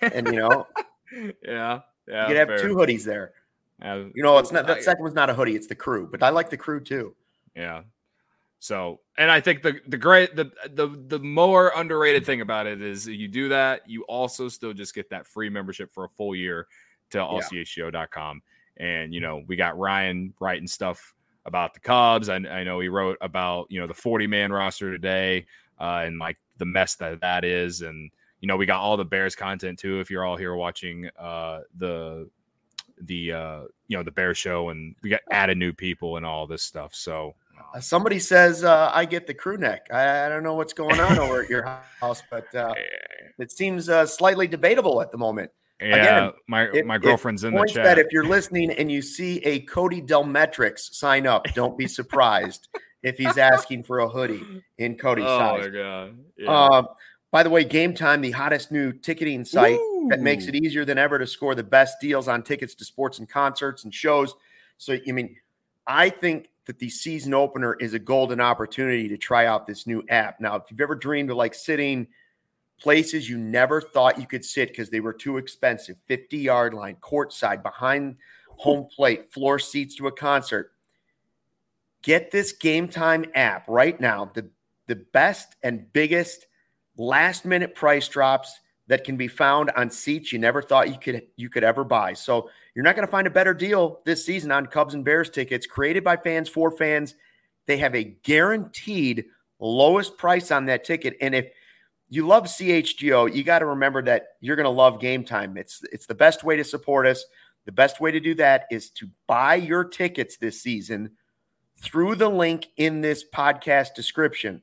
A: and you know
B: Yeah, yeah.
A: you could have
B: fair.
A: two hoodies there.
B: Uh,
A: You know, it's not that second one's not a hoodie; it's the crew. But I like the crew too.
B: Yeah. So, and I think the the great the the the more underrated thing about it is you do that, you also still just get that free membership for a full year to allchgo.com. And you know, we got Ryan writing stuff about the Cubs. I, I know he wrote about you know the 40 man roster today uh, and like the mess that that is, and you know we got all the Bears content too. If you're all here watching uh, the the uh, you know the Bear show, and we got added new people and all this stuff. So
A: somebody says uh, I get the crew neck. I, I don't know what's going on over at your house, but uh, it seems uh, slightly debatable at the moment.
B: Yeah,
A: Again,
B: my
A: If-
B: my girlfriend's in the chat.
A: bet, if you're listening and you see a Cody Delmetrics sign up, don't be surprised if he's asking for a hoodie in Cody's
B: oh
A: size.
B: my god! Yeah.
A: Um, by the way, Game Time, the hottest new ticketing site that makes it easier than ever to score the best deals on tickets to sports and concerts and shows. So, I mean, I think that the season opener is a golden opportunity to try out this new app. Now, if you've ever dreamed of like sitting places you never thought you could sit because they were too expensive 50 yard line, courtside, behind home plate, floor seats to a concert, get this Game Time app right now. The, the best and biggest last minute price drops that can be found on seats you never thought you could you could ever buy. So you're not going to find a better deal this season on Cubs and Bears tickets created by fans for fans. They have a guaranteed lowest price on that ticket and if you love CHGO, you got to remember that you're going to love game time. It's it's the best way to support us. The best way to do that is to buy your tickets this season through the link in this podcast description.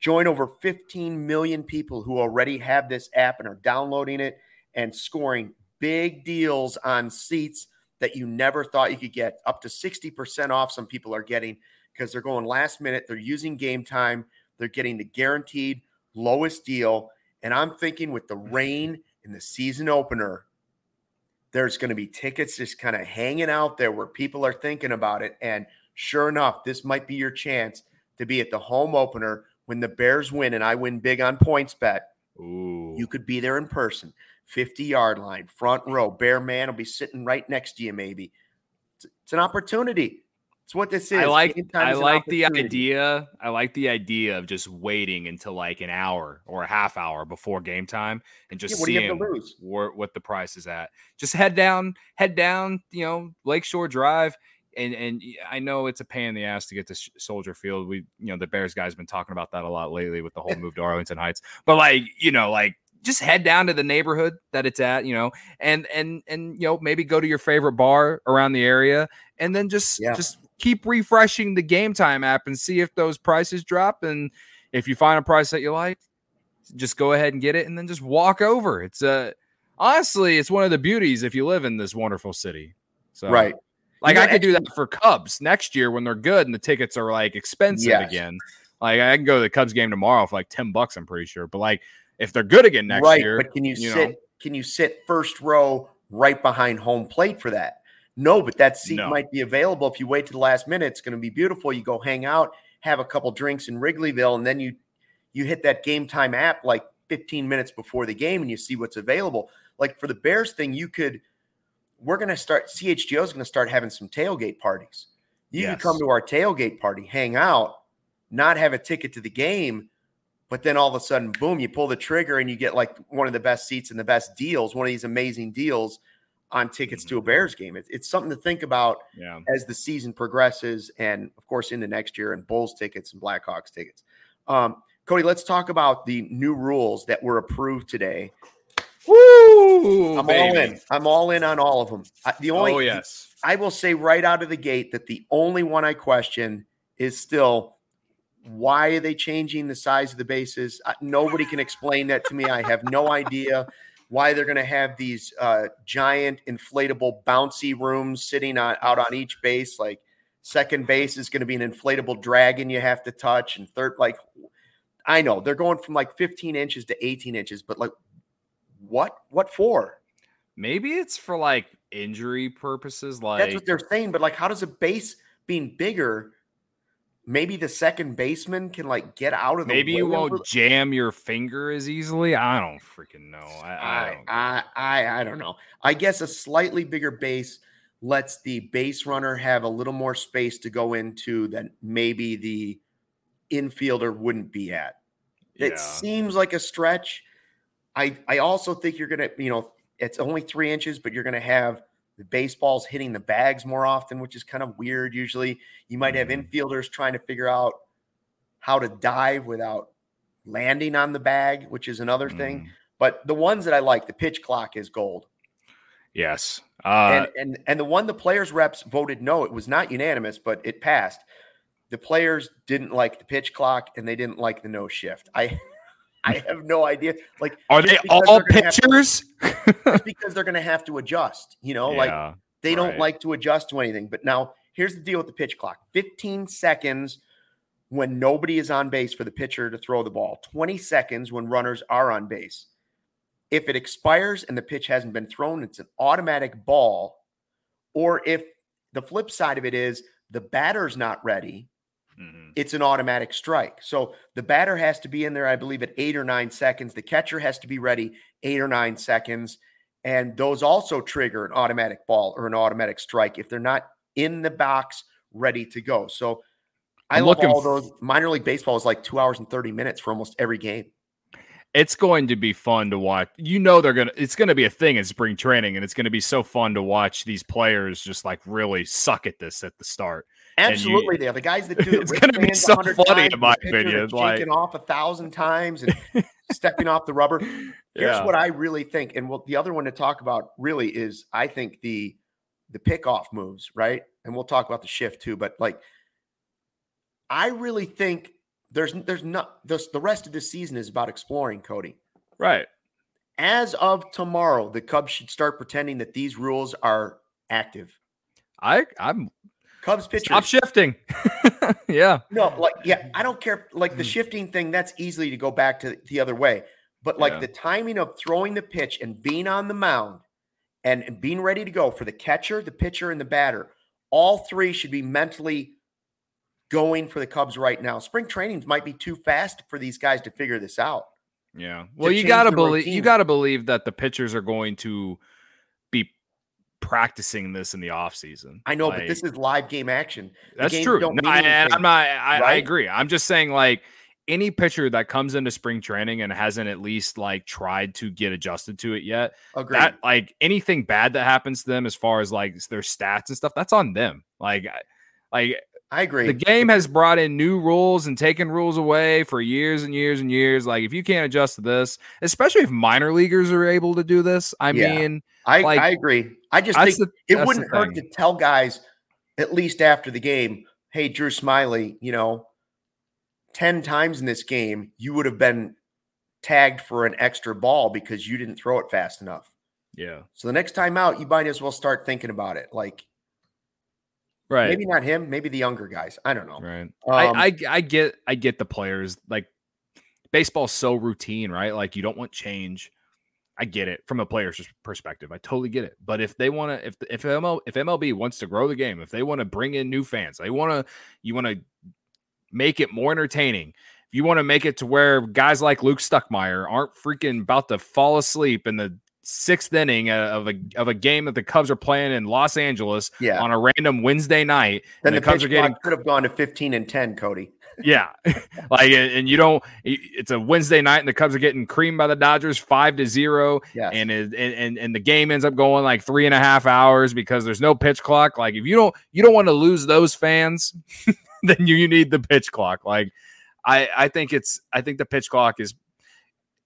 A: Join over 15 million people who already have this app and are downloading it and scoring big deals on seats that you never thought you could get. Up to 60% off, some people are getting because they're going last minute. They're using game time, they're getting the guaranteed lowest deal. And I'm thinking with the rain and the season opener, there's going to be tickets just kind of hanging out there where people are thinking about it. And sure enough, this might be your chance to be at the home opener when the Bears win and I win big on PointsBet,
B: Ooh.
A: you could be there in person, 50 yard line, front row. Bear man will be sitting right next to you, maybe. It's, it's an opportunity. It's what this is.
B: I like I like the idea. I like the idea of just waiting until like an hour or a half hour before game time and just
A: yeah,
B: seeing where, what the price is at. Just head down, head down, you know, Lakeshore Drive and and I know it's a pain in the ass to get to Soldier Field. We, you know, the Bears guys been talking about that a lot lately with the whole move to Arlington Heights. But like, you know, like just head down to the neighborhood that it's at, you know, and and and you know, maybe go to your favorite bar around the area and then just yeah. just keep refreshing the game time app and see if those prices drop and if you find a price that you like, just go ahead and get it and then just walk over. It's a uh, honestly, it's one of the beauties if you live in this wonderful city. So
A: Right.
B: Like I could do that for Cubs next year when they're good and the tickets are like expensive yes. again. Like I can go to the Cubs game tomorrow for like 10 bucks, I'm pretty sure. But like if they're good again next
A: right,
B: year.
A: But can you, you sit know, can you sit first row right behind home plate for that? No, but that seat no. might be available if you wait to the last minute. It's going to be beautiful. You go hang out, have a couple drinks in Wrigleyville, and then you you hit that game time app like 15 minutes before the game and you see what's available. Like for the Bears thing, you could we're going to start, CHGO is going to start having some tailgate parties. You yes. can come to our tailgate party, hang out, not have a ticket to the game, but then all of a sudden, boom, you pull the trigger and you get like one of the best seats and the best deals, one of these amazing deals on tickets mm-hmm. to a mm-hmm. Bears game. It's, it's something to think about
B: yeah.
A: as the season progresses and, of course, into next year and Bulls tickets and Blackhawks tickets. Um, Cody, let's talk about the new rules that were approved today
B: Woo!
A: I'm baby. all in. I'm all in on all of them. The only,
B: oh yes,
A: I will say right out of the gate that the only one I question is still why are they changing the size of the bases? nobody can explain that to me. I have no idea why they're going to have these uh, giant inflatable bouncy rooms sitting on, out on each base. Like second base is going to be an inflatable dragon you have to touch, and third, like I know they're going from like 15 inches to 18 inches, but like what? What for?
B: Maybe it's for like injury purposes. Like
A: that's what they're saying. But like, how does a base being bigger? Maybe the second baseman can like get out of the.
B: Maybe you won't jam your finger as easily. I don't freaking know. I I,
A: don't I, I I don't know. I guess a slightly bigger base lets the base runner have a little more space to go into than maybe the infielder wouldn't be at. Yeah. It seems like a stretch, I I also think you're gonna, you know, it's only three inches, but you're gonna have the baseballs hitting the bags more often, which is kind of weird. Usually, you might have mm-hmm. infielders trying to figure out how to dive without landing on the bag, which is another mm. thing. But the ones that I like, the pitch clock is gold.
B: Yes.
A: Uh, and, and and the one the players reps voted no, it was not unanimous, but it passed. The players didn't like the pitch clock and they didn't like the no shift. I I have no idea. Like,
B: are they all pitchers?
A: just because they're going to have to adjust, you know, yeah, like they don't like to adjust to anything. But now here's the deal with the pitch clock 15 seconds when nobody is on base for the pitcher to throw the ball, 20 seconds when runners are on base. If it expires and the pitch hasn't been thrown, it's an automatic ball. Or if the flip side of it is the batter's not ready mm-hmm. it's an automatic strike. So the batter has to be in there, I believe, at eight or nine seconds. The catcher has to be ready eight or nine seconds. And those also trigger an automatic ball or an automatic strike if they're not in the box ready to go. So I I'm love all those. Minor league baseball is like two hours and 30 minutes for almost every game.
B: it's going to be fun to watch. You know, they're gonna. It's going to be a thing in spring training, and it's going to be so fun to watch these players just like really suck at this at the start.
A: Absolutely, you, they are the guys that do. it.
B: It's going to be so funny, in my opinion.
A: Like off a thousand times and stepping off the rubber. Here's yeah. what I really think, and well, the other one to talk about really is I think the the pickoff moves, right? And we'll talk about the shift too. But like, I really think there's there's not this, the rest of the season is about exploring Cody.
B: Right.
A: As of tomorrow, the Cubs should start pretending that these rules are active.
B: I I'm
A: Cubs pitchers
B: stop shifting. yeah.
A: No, like yeah, I don't care. Like the hmm. shifting thing, that's easily to go back to the other way. But like yeah. the timing of throwing the pitch and being on the mound and being ready to go for the catcher, the pitcher, and the batter, all three should be mentally going for the Cubs right now. Spring trainings might be too fast for these guys to figure this out.
B: Yeah. Well, you got to believe you got to believe that the pitchers are going to be practicing this in the off season.
A: I know, like, but this is live game action.
B: The that's true. No, I, I'm not I, right? I agree. I'm just saying like any pitcher that comes into spring training and hasn't at least like tried to get adjusted to it yet, Agreed. that like anything bad that happens to them as far as like their stats and stuff, that's on them. Like like
A: I agree.
B: The game has brought in new rules and taken rules away for years and years and years. Like if you can't adjust to this, especially if minor leaguers are able to do this, I yeah, mean,
A: I,
B: like,
A: I agree. I just think the, it wouldn't hurt to tell guys at least after the game, hey, Drew Smyly, you know, 10 times in this game, you would have been tagged for an extra ball because you didn't throw it fast enough.
B: Yeah.
A: So the next time out, you might as well start thinking about it. Like,
B: Right.
A: Maybe not him. Maybe the younger guys. I don't know.
B: Right. Um, I, I I get I get the players like baseball's so routine, right? Like you don't want change. I get it from a player's perspective. I totally get it. But if they want to, if if ML, if MLB wants to grow the game, if they want to bring in new fans, they want to, you want to make it more entertaining. If you want to make it to where guys like Luke Stuckmeyer aren't freaking about to fall asleep in the sixth inning uh, of a of a game that the Cubs are playing in Los Angeles
A: yeah.
B: on a random Wednesday night.
A: Then the, the Cubs are getting could have gone to fifteen and ten, Cody.
B: Yeah, like and you don't. It's a Wednesday night, and the Cubs are getting creamed by the Dodgers five to zero.
A: Yeah,
B: and it, and and the game ends up going like three and a half hours because there's no pitch clock. Like if you don't you don't want to lose those fans, then you, you need the pitch clock. Like I I think it's I think the pitch clock is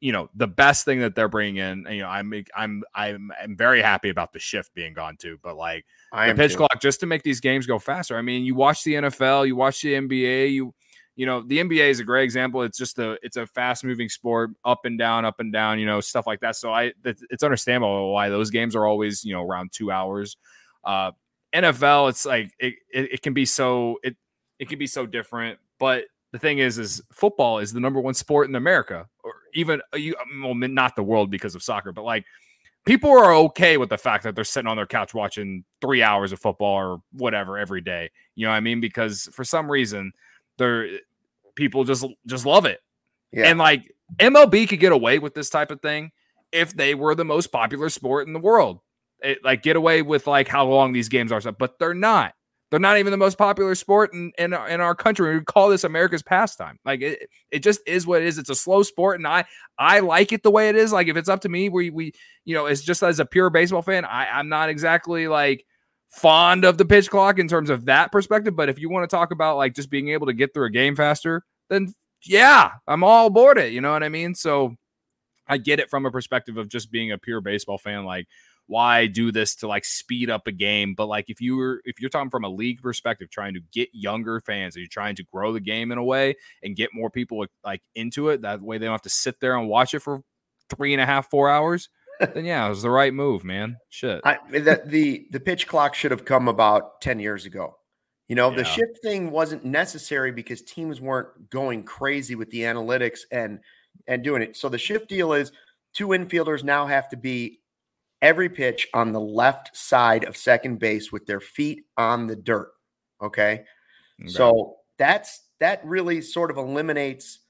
B: you know the best thing that they're bringing in. You know, I'm I'm I'm I'm very happy about the shift being gone too. But like I the pitch too. clock just to make these games go faster. I mean, you watch the NFL, you watch the NBA, you you know the NBA is a great example. It's just a it's a fast moving sport, up and down, up and down, you know stuff like that. So I it's understandable why those games are always you know around two hours. Uh, NFL, it's like it, it, it can be so it it can be so different, but the thing is, is football is the number one sport in America, or even uh, you, well, not the world because of soccer, but like people are okay with the fact that they're sitting on their couch watching three hours of football or whatever every day. You know what I mean? Because for some reason, they're people just just love it. Yeah. And like MLB could get away with this type of thing if they were the most popular sport in the world. It, like get away with like how long these games are, but they're not. They're not even the most popular sport in, in, in our country. We call this America's pastime. Like it, it just is what it is. It's a slow sport, and I I like it the way it is. Like if it's up to me, we we you know, it's just as a pure baseball fan, I I'm not exactly like fond of the pitch clock in terms of that perspective. But if you want to talk about like just being able to get through a game faster, then yeah, I'm all aboard it. You know what I mean? So I get it from a perspective of just being a pure baseball fan. Like why do this to like speed up a game? But like if you were if you're talking from a league perspective trying to get younger fans and you're trying to grow the game in a way and get more people like into it that way they don't have to sit there and watch it for three and a half four hours then yeah it was the right move man. Shit.
A: I, that the the pitch clock should have come about 10 years ago. You know yeah. the shift thing wasn't necessary because teams weren't going crazy with the analytics and and doing it. So the shift deal is two infielders now have to be every pitch on the left side of second base with their feet on the dirt. Okay. okay. So that's that really sort of eliminates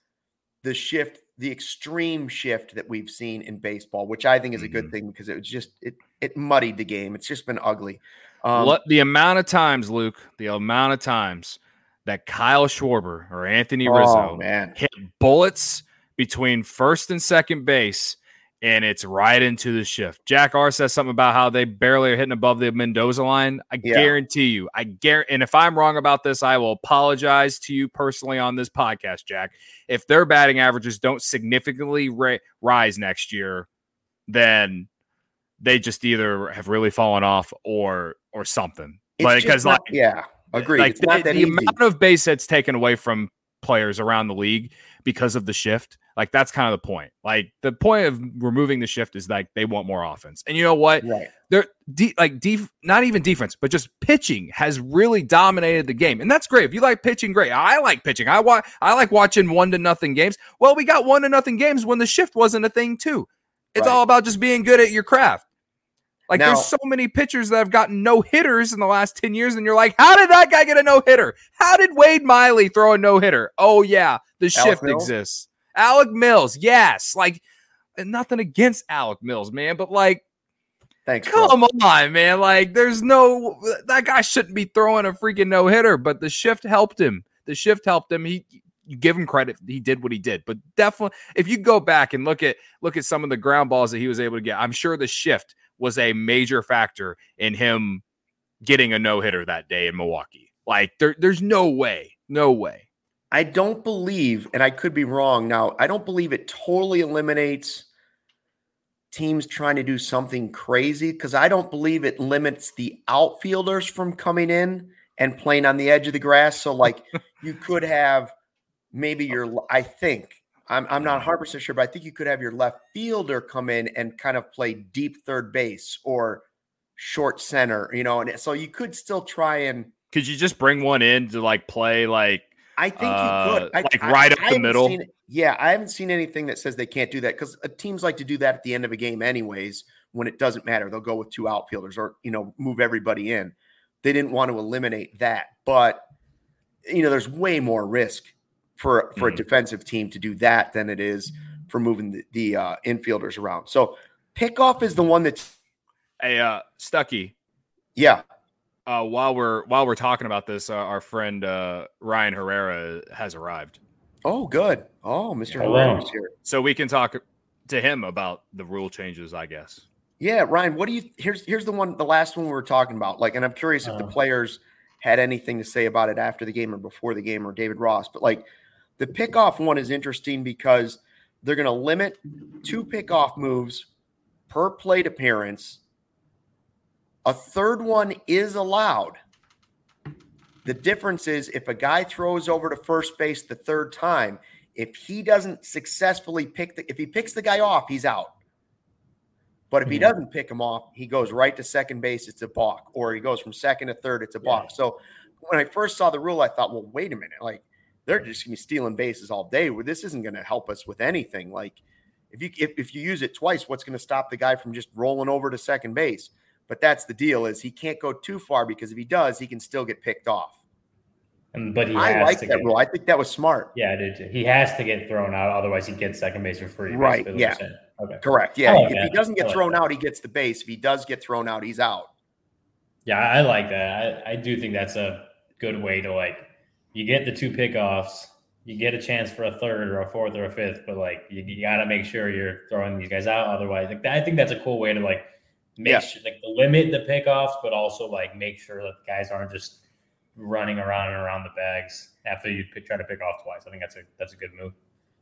A: the shift, the extreme shift that we've seen in baseball, which I think is a good mm-hmm. thing because it was just it it muddied the game. It's just been ugly.
B: Um, the amount of times, Luke, the amount of times that Kyle Schwarber or Anthony Rizzo
A: oh, man.
B: hit bullets between first and second base, and it's right into the shift. Jack R says something about how they barely are hitting above the Mendoza line. I yeah. guarantee you, I guarantee, and if I'm wrong about this, I will apologize to you personally on this podcast, Jack. If their batting averages don't significantly ra- rise next year, then they just either have really fallen off or or something.
A: It's because like yeah, agree.
B: Like the, the amount of base hits taken away from players around the league because of the shift. Like that's kind of the point. Like the point of removing the shift is like they want more offense. And you know what?
A: Right.
B: They're de- like def- not even defense, but just pitching has really dominated the game. And that's great. If you like pitching, great. I like pitching. I wa- I like watching one to nothing games. Well, we got one to nothing games when the shift wasn't a thing too. It's right. all about just being good at your craft. Like now, there's so many pitchers that have gotten no hitters in the last 10 years, and you're like, how did that guy get a no hitter? How did Wade Miley throw a no hitter? Oh, yeah, the shift exists. Alec Mills, yes. Like, nothing against Alec Mills, man, but like,
A: Thanks.
B: Come bro. on, man. Like, there's no that guy shouldn't be throwing a freaking no hitter, but the shift helped him. The shift helped him. He you give him credit he did what he did but definitely if you go back and look at look at some of the ground balls that he was able to get i'm sure the shift was a major factor in him getting a no hitter that day in Milwaukee. Like there, there's no way, no way.
A: I don't believe, and I could be wrong now, I don't believe it totally eliminates teams trying to do something crazy because I don't believe it limits the outfielders from coming in and playing on the edge of the grass. So, like, you could have maybe your, I think, I'm, I'm not 100% mm-hmm. sure, but I think you could have your left fielder come in and kind of play deep third base or short center, you know, and so you could still try and.
B: Could you just bring one in to like play like?
A: I think uh, you could, I,
B: like right I, up the middle.
A: Seen, yeah, I haven't seen anything that says they can't do that because uh, teams like to do that at the end of a game, anyways. When it doesn't matter, they'll go with two outfielders or you know move everybody in. They didn't want to eliminate that, but you know there's way more risk for for mm-hmm. a defensive team to do that than it is for moving the, the uh, infielders around. So pickoff is the one that's
B: hey uh Stucky.
A: Yeah.
B: Uh, while we're while we're talking about this, uh, our friend uh, Ryan Herrera has arrived.
A: Oh, good. Oh, Mr. Herrera's here,
B: so we can talk to him about the rule changes, I guess.
A: Yeah, Ryan. What do you? Here's here's the one, the last one we were talking about. Like, and I'm curious if the uh. players had anything to say about it after the game or before the game, or David Ross. But like, the pickoff one is interesting because they're going to limit two pickoff moves per plate appearance. A third one is allowed. The difference is if a guy throws over to first base the third time, if he doesn't successfully pick the if he picks the guy off, he's out. But if he mm-hmm. doesn't pick him off, he goes right to second base, it's a balk, or he goes from second to third, it's a balk. Yeah. So when I first saw the rule, I thought, well, wait a minute, like they're just gonna be stealing bases all day. This isn't gonna help us with anything. Like if you if, if you use it twice, what's gonna stop the guy from just rolling over to second base? But that's the deal is he can't go too far because if he does, he can still get picked off.
C: But he
A: I like
C: that
A: get, rule. I think that was smart.
C: Yeah, dude, he has to get thrown out, otherwise he gets second base for free.
A: Right. Yeah. Okay. Correct. Yeah. Like if that. he doesn't get like thrown that. out, he gets the base. If he does get thrown out, he's out.
C: Yeah, I like that. I, I do think that's a good way to like you get the two pickoffs you get a chance for a third or a fourth or a fifth, but like you, you got to make sure you're throwing these guys out. Otherwise, like I think that's a cool way to like make yeah. sure like limit the pickoffs, but also like make sure that guys aren't just running around and around the bags after you pick, try to pick off twice. I think that's a that's a good move.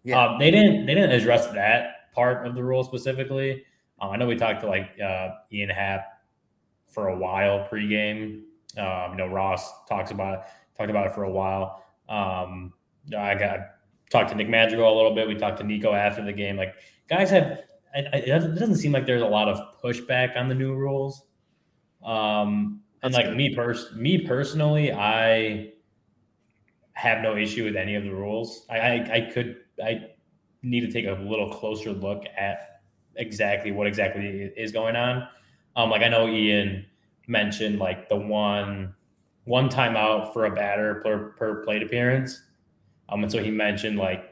C: Yeah. Um, they didn't they didn't address that part of the rule specifically. Um, I know we talked to like uh, Ian Happ for a while pregame. Um, you know, Ross talks about it, talked about it for a while. Um, I got talked to Nick Madrigal a little bit. We talked to Nico after the game. Like guys have, it doesn't seem like there's a lot of pushback on the new rules. Um, and like me pers- me personally, I have no issue with any of the rules. I, I, I could I need to take a little closer look at exactly what exactly is going on. Um, like I know Ian mentioned like the one one timeout for a batter per, per plate appearance. Um, and so he mentioned like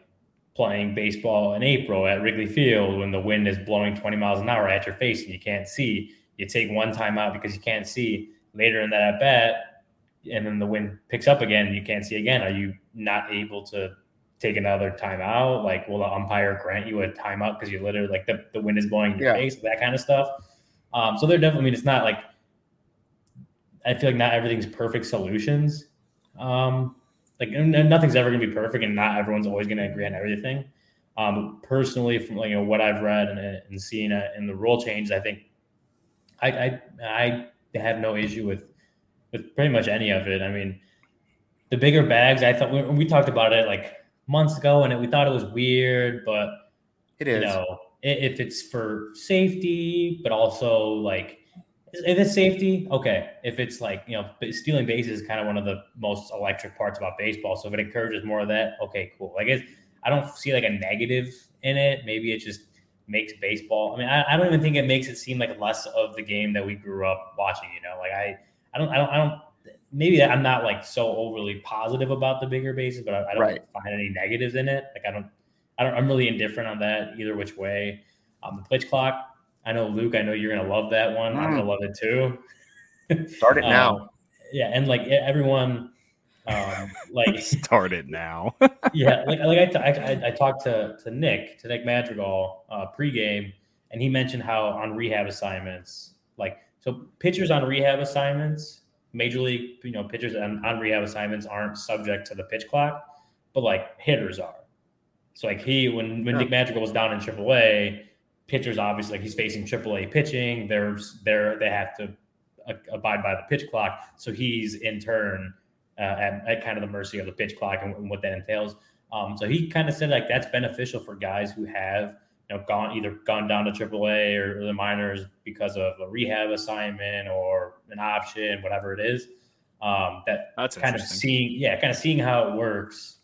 C: playing baseball in April at Wrigley Field when the wind is blowing 20 miles an hour at your face and you can't see. You take one time out because you can't see. Later in that at bat, and then the wind picks up again and you can't see again. Are you not able to take another timeout? Like, will the umpire grant you a timeout because you literally like the, the wind is blowing in your
A: Yeah.
C: face, that kind of stuff. Um, so they're definitely, I mean, it's not like I feel like not everything's perfect solutions. Um, like nothing's ever gonna be perfect, and not everyone's always gonna agree on everything. Um, personally, from like, you know what I've read and, and seen uh, in the rule changes, I think I, I I have no issue with with pretty much any of it. I mean, the bigger bags, I thought we, we talked about it like months ago, and it, we thought it was weird, but
A: it is.
C: you know, if it's for safety, but also like if it's safety, okay. If it's like you know, stealing bases is kind of one of the most electric parts about baseball. So if it encourages more of that, okay, cool. I guess I don't see like a negative in it. Maybe it just makes baseball. I mean, I, I don't even think it makes it seem like less of the game that we grew up watching. You know, like I, I don't, I don't, I don't. Maybe I'm not like so overly positive about the bigger bases, but I, I don't
A: Right.
C: find any negatives in it. Like I don't, I don't. I'm really indifferent on that either which way. Um, the pitch clock. I know Luke. I know you're gonna love that one. I'm gonna love it too.
A: Start it now.
C: Um, yeah, and like everyone, um, like
B: Start it now.
C: yeah, like like I, t- I, I- I talked to to Nick to Nick Madrigal uh, pregame, and he mentioned how on rehab assignments, like so pitchers on rehab assignments, major league you know pitchers on, on rehab assignments aren't subject to the pitch clock, but like hitters are. So like he when when
A: Yeah.
C: Nick Madrigal was down in AAA, pitchers obviously like he's facing AAA pitching. There's they're they have to uh, abide by the pitch clock. So he's in turn uh, at, at kind of the mercy of the pitch clock and, and what that entails. Um, so he kind of said like that's beneficial for guys who have you know gone either gone down to AAA or, the minors because of a rehab assignment or an option, whatever it is. Um, that
B: That's
C: kind of seeing yeah, kind of seeing how it works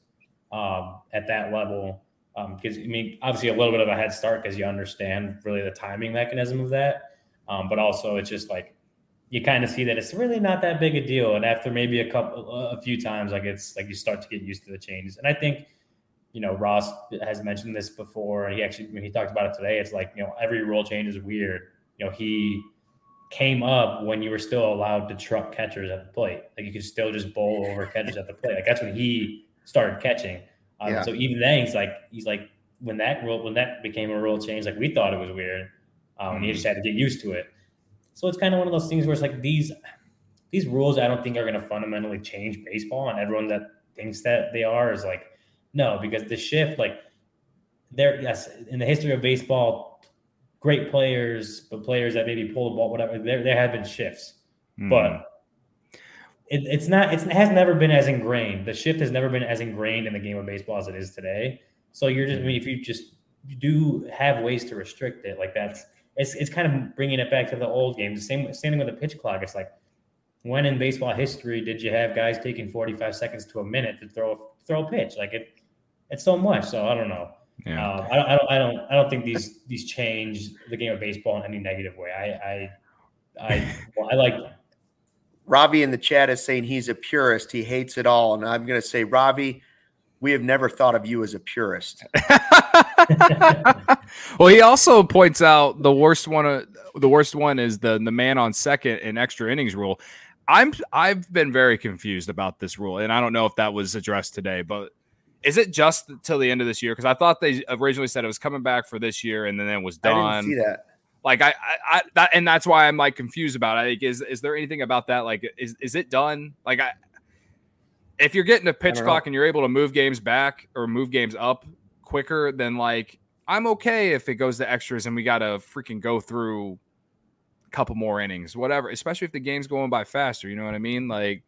C: um, at that level. Because I mean, obviously a little bit of a head start because you understand really the timing mechanism of that, um, but also it's just like you kind of see that it's really not that big a deal. And after maybe a couple, a few times, like it's like you start to get used to the changes. And I think, you know, Ross has mentioned this before, he actually when he talked about it today. It's like you know every rule change is weird. You know, he came up when you were still allowed to truck catchers at the plate. Like you could still just bowl over catchers at the plate. Like that's when he started catching. Um,
A: Yeah.
C: So even then, he's like, he's like, when that rule, when that became a rule change, like we thought it was weird. Um, and you just had to get used to it. So it's kind of one of those things where it's like these, these rules, I don't think are going to fundamentally change baseball. And everyone that thinks that they are is like, no, because the shift, like, there, yes, in the history of baseball, great players, but players that maybe pull the ball, whatever, there, there have been shifts
B: Hmm.
C: but it, it's not it's, it has never been as ingrained. The shift has never been as ingrained in the game of baseball as it is today. So you're just i mean if you just you do have ways to restrict it like that's it's, it's kind of bringing it back to the old games the same same thing with the pitch clock it's like when in baseball history did you have guys taking 45 seconds to a minute to throw throw a pitch? Like it it's so much so i don't know.
B: Yeah.
C: um, I, don't, I don't i don't i don't think these these change the game of baseball in any negative way. I i i, well, I like.
A: Ravi in the chat is saying he's a purist. He hates it all. And I'm going to say, Ravi, we have never thought of you as a purist.
B: well, he also points out the worst one. Uh, the worst one is the the man on second in extra innings rule. I'm I've been very confused about this rule, and I don't know if that was addressed today. But is it just till the end of this year? Because I thought they originally said it was coming back for this year, and then it was
A: I
B: done.
A: didn't see that.
B: Like I, I, I that, and that's why I'm like confused about it. Like, is is there anything about that? Like, is is it done? Like, I, if you're getting a pitch clock and you're able to move games back or move games up quicker, then like I'm okay if it goes to extras and we got to freaking go through a couple more innings, whatever. Especially if the game's going by faster. You know what I mean? Like,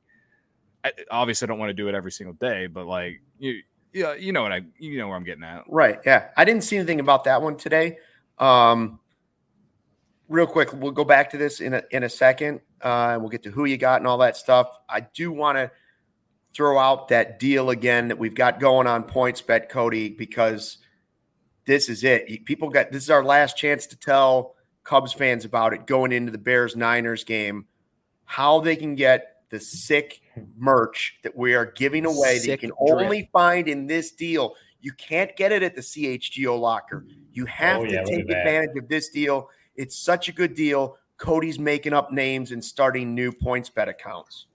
B: I, obviously, I don't want to do it every single day, but like you, yeah, you know what I, you know where I'm getting at.
A: Right. Yeah. I didn't see anything about that one today. Um, real quick, we'll go back to this in a, in a second. Uh, and we'll get to who you got and all that stuff. I do want to throw out that deal again that we've got going on PointsBet, Cody, because this is it. People got this is our last chance to tell Cubs fans about it going into the Bears Niners game, how they can get the sick merch that we are giving away that you can
B: drip.
A: only find in this deal. You can't get it at the CHGO locker. You have
C: Oh,
A: to
C: yeah,
A: take advantage of this deal. It's such a good deal. Cody's making up names and starting new PointsBet accounts.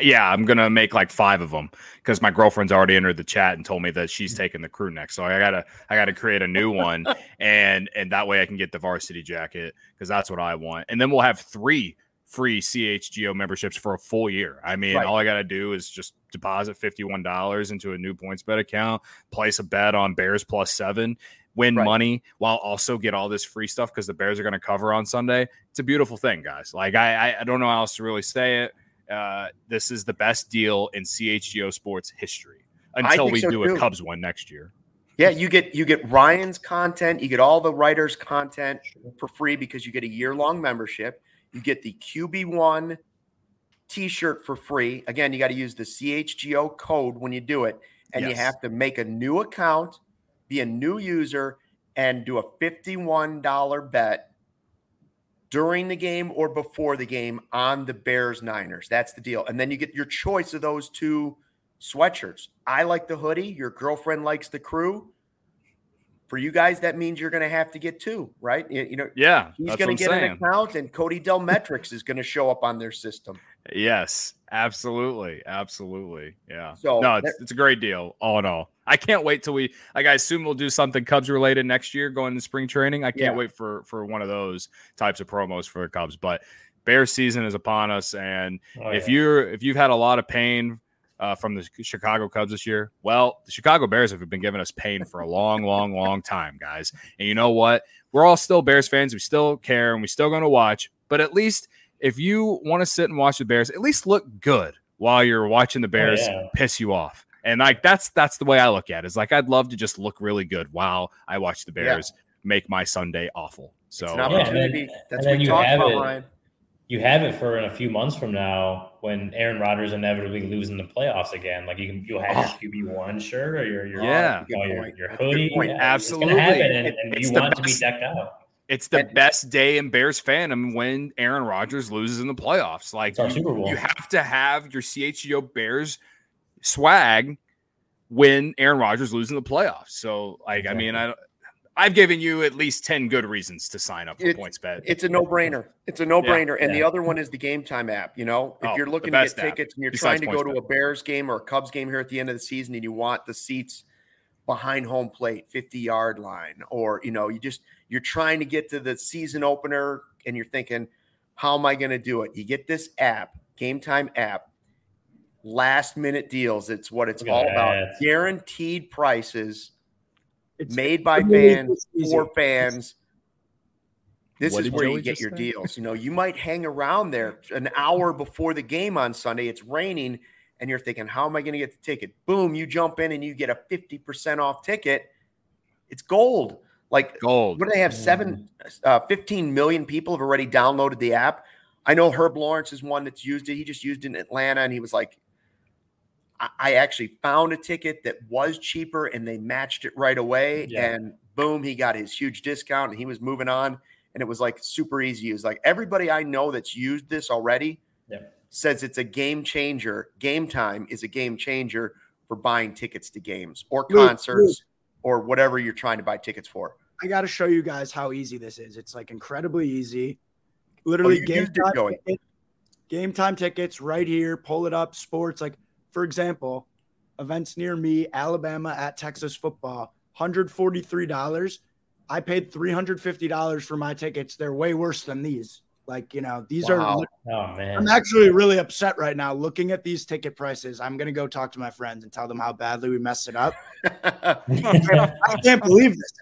B: yeah, I'm gonna make like five of them because my girlfriend's already entered the chat and told me that she's mm-hmm. taking the crew next. So I gotta I gotta create a new one, and and that way I can get the varsity jacket because that's what I want. And then we'll have three free CHGO memberships for a full year. I mean, right. all I gotta do is just deposit fifty one dollars into a new PointsBet account, place a bet on Bears plus seven, win right. money while also get all this free stuff because the Bears are going to cover on Sunday. It's a beautiful thing, guys. Like I, I don't know how else to really say it. Uh, this is the best deal in CHGO sports history until we so do too. a Cubs one next year.
A: Yeah, you get you get Ryan's content, you get all the writers' content for free because you get a year long membership. You get the QB one T-shirt for free. Again, you got to use the CHGO code when you do it, and yes. you have to make a new account be a new user and do a $51 bet during the game or before the game on the Bears Niners. That's the deal. And then you get your choice of those two sweatshirts. I like the hoodie. Your girlfriend likes the crew. For you guys, that means you're going to have to get two, right? You, know,
B: yeah,
A: he's going to get saying. an account, and Cody Delmetrics is going to show up on their system.
B: Yes, absolutely, absolutely. Yeah. So no, it's, it's a great deal. All in all, I can't wait till we. Like, I assume we'll do something Cubs related next year, going to spring training. I can't yeah. wait for for one of those types of promos for the Cubs. But Bear season is upon us, and oh, if yeah. you're if you've had a lot of pain uh, from the Chicago Cubs this year, well, the Chicago Bears have been giving us pain for a long, long, long time, guys. And you know what? We're all still Bears fans. We still care, and we still going to watch. But at least if you want to sit and watch the Bears, at least look good while you're watching the oh, Bears oh, yeah. piss you off. And like that's that's the way I look at it. Is like I'd love to just look really good while I watch the Bears yeah. make my Sunday awful. So
C: yeah, and then, that's and what you have about, it. Ryan. You have it for in a few months from now when Aaron Rodgers inevitably losing the playoffs again. Like you can, you'll have oh. your QB one shirt or your your
B: yeah,
C: you know, your, your hoodie.
B: Yeah, Absolutely,
C: and, and you want to be decked out.
B: It's the best day in Bears fandom when Aaron Rodgers loses in the playoffs. Like you, you, have to have your CHGO Bears swag when Aaron Rodgers loses in the playoffs. So, like, exactly. I mean, I I've given you at least 10 good reasons to sign up for it, PointsBet.
A: It's a no-brainer. It's a no-brainer. Yeah, and yeah. the other one is the game time app. You know, if oh, you're looking to get tickets and you're trying to go to a Bears game or a Cubs game here at the end of the season and you want the seats behind home plate, 50 yard line, or you know, you just you're trying to get to the season opener and you're thinking, how am I going to do it? You get this app, Game Time app, last minute deals. It's what it's all about. Guaranteed prices it's made by fans for fans. This what is where Joey you get your say? deals. You know, you might hang around there an hour before the game on Sunday. It's raining and you're thinking, how am I going to get the ticket? Boom, you jump in and you get a 50% off ticket. It's gold. Like
B: gold.
A: What do they have? Seven, uh, 15 million people have already downloaded the app. I know Herb Lawrence is one that's used it. He just used it in Atlanta and he was like, I actually found a ticket that was cheaper and they matched it right away. Yeah. And boom, he got his huge discount and he was moving on. And it was like super easy. It was like everybody I know that's used this already yeah. says it's a game changer. Game time is a game changer for buying tickets to games or concerts or whatever you're trying to buy tickets for.
D: I got to show you guys how easy this is. It's like incredibly easy. Literally, oh, game, time tickets, game time tickets right here. Pull it up. Sports. Like, for example, events near me, Alabama at Texas football, $143. I paid $350 for my tickets. They're way worse than these. Like, you know, these wow.
C: are. Oh, man.
D: I'm actually really upset right now looking at these ticket prices. I'm going to go talk to my friends and tell them how badly we messed it up. I can't believe this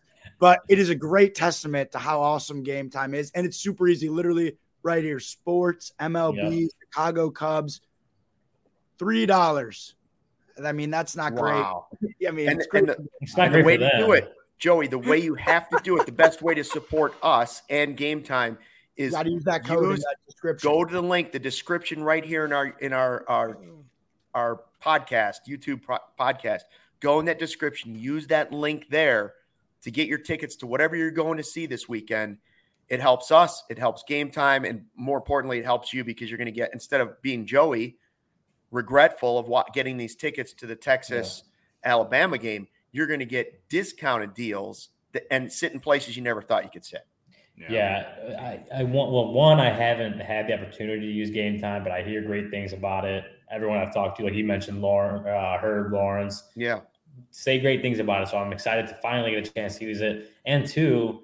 D: but it is a great testament to how awesome game time is. And it's super easy, literally right here sports, MLB, Chicago Cubs, $3. I mean, that's not wow. great. I mean, and, it's,
A: and the, it's not great the way to do it, Joey, the way you have to do it, the best way to support us and game time is
D: got to use that code use, that description.
A: Go to the link, the description right here in our in our our our podcast, YouTube pro- podcast. Go in that description, use that link there to get your tickets to whatever you're going to see this weekend. It helps us, it helps game time, and more importantly, it helps you because you're going to get instead of being Joey regretful of what getting these tickets to the Texas yeah. Alabama game, you're going to get discounted deals that, and sit in places you never thought you could sit.
C: Yeah, yeah I, I want well one I haven't had the opportunity to use game time, but I hear great things about it. Everyone I've talked to, like he mentioned, Lauren, uh, Herb Lawrence,
A: yeah,
C: say great things about it. So I'm excited to finally get a chance to use it. And two,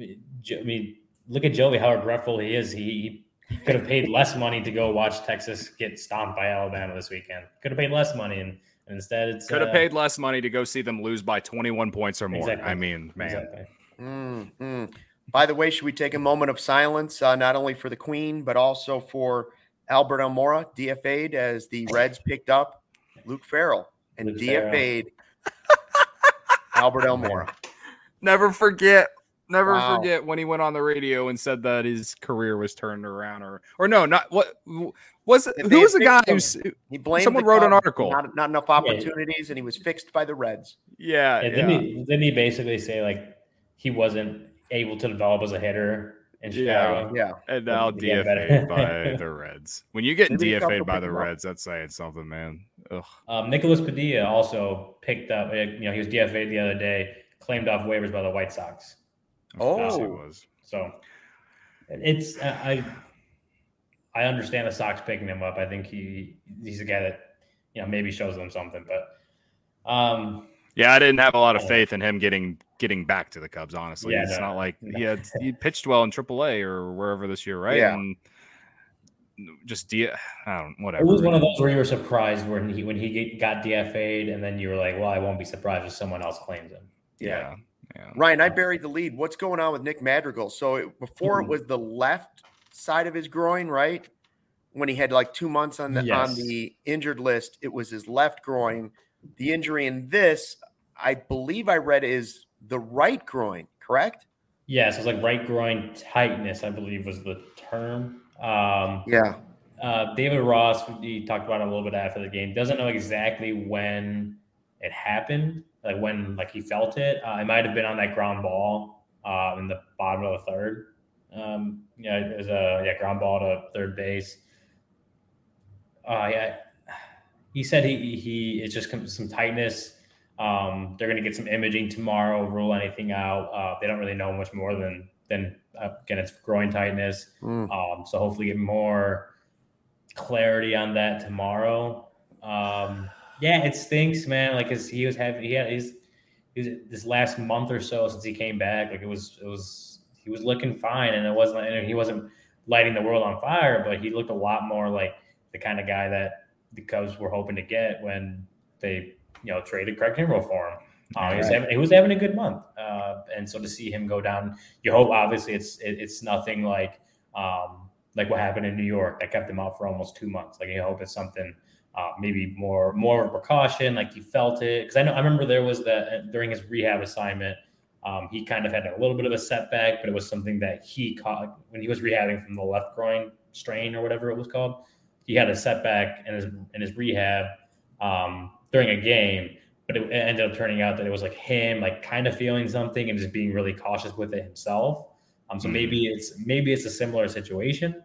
C: I mean, look at Joey, how regretful he is. He, he could have paid less money to go watch Texas get stomped by Alabama this weekend. Could have paid less money, and, and instead it's
B: could have uh, paid less money to go see them lose by 21 points or more. Exactly. I mean, man.
A: Exactly. Mm-hmm. By the way, should we take a moment of silence, uh, not only for the Queen, but also for Albert Almora, DFA'd as the Reds picked up Luke Farrell and uh, DFA'd Albert Almora.
B: Never forget. Never wow. forget when he went on the radio and said that his career was turned around, or or no, not what was it? Who was the guy who he blamed? Someone wrote an article.
A: Not, not enough opportunities, yeah. and he was fixed by the Reds.
B: Yeah,
C: yeah. Didn't, He, didn't he basically say like he wasn't able to develop as a hitter in Chicago.
A: Yeah,
B: yeah. And now DFA'd by the Reds. When you get DFA'd by the Reds, that's saying something, man. Ugh.
C: Um, Nicholas Padilla also picked up. You know, he was DFA'd the other day, claimed off waivers by the White Sox.
A: Oh,
B: he was.
C: So it's I. I understand the Sox picking him up. I think he he's a guy that you know maybe shows them something, but um,
B: yeah, I didn't have a lot of faith in him getting getting back to the Cubs. Honestly, yeah, it's no, not like he had he pitched well in AAA or wherever this year, right?
A: Yeah.
B: And just D, I don't whatever.
C: It was one of those where you were surprised when he when he got DFA'd, and then you were like, "Well, I won't be surprised if someone else claims him."
A: Yeah. yeah. Ryan, I buried the lead. What's going on with Nick Madrigal? So it, before mm-hmm. it was the left side of his groin, right? When he had like two months on the yes. on the injured list, it was his left groin. The injury in this, I believe I read, is the right groin, correct?
C: Yeah, so it's like right groin tightness, I believe was the term. Um,
A: yeah.
C: Uh, David Ross, he talked about it a little bit after the game. Doesn't know exactly when it happened, like when like he felt it. Uh, it might have been on that ground ball uh, in the bottom of the third. Um, yeah, it was a yeah ground ball to third base. Uh, yeah, he said he he it's just some tightness um, they're going to get some imaging tomorrow, rule anything out. Uh, they don't really know much more than than uh, again it's groin tightness. Mm. Um, so hopefully get more clarity on that tomorrow. Um, yeah, it stinks, man. Like cause he was having he had his, his this last month or so since he came back. Like it was it was he was looking fine, and it wasn't and he wasn't lighting the world on fire, but he looked a lot more like the kind of guy that the Cubs were hoping to get when they you know traded Craig Kimbrel for him. Uh, he, was having, he was having a good month, uh, and so to see him go down, you hope obviously it's it, it's nothing like um, like what happened in New York that kept him out for almost two months. Like you hope it's something uh, maybe more more of a precaution, like he felt it. Because I know I remember there was that during his rehab assignment, um, he kind of had a little bit of a setback, but it was something that he caught when he was rehabbing from the left groin strain or whatever it was called. He had a setback in his in his rehab. Um, during a game, but it ended up turning out that it was like him, like kind of feeling something and just being really cautious with it himself. Um, so mm-hmm. maybe it's maybe it's a similar situation.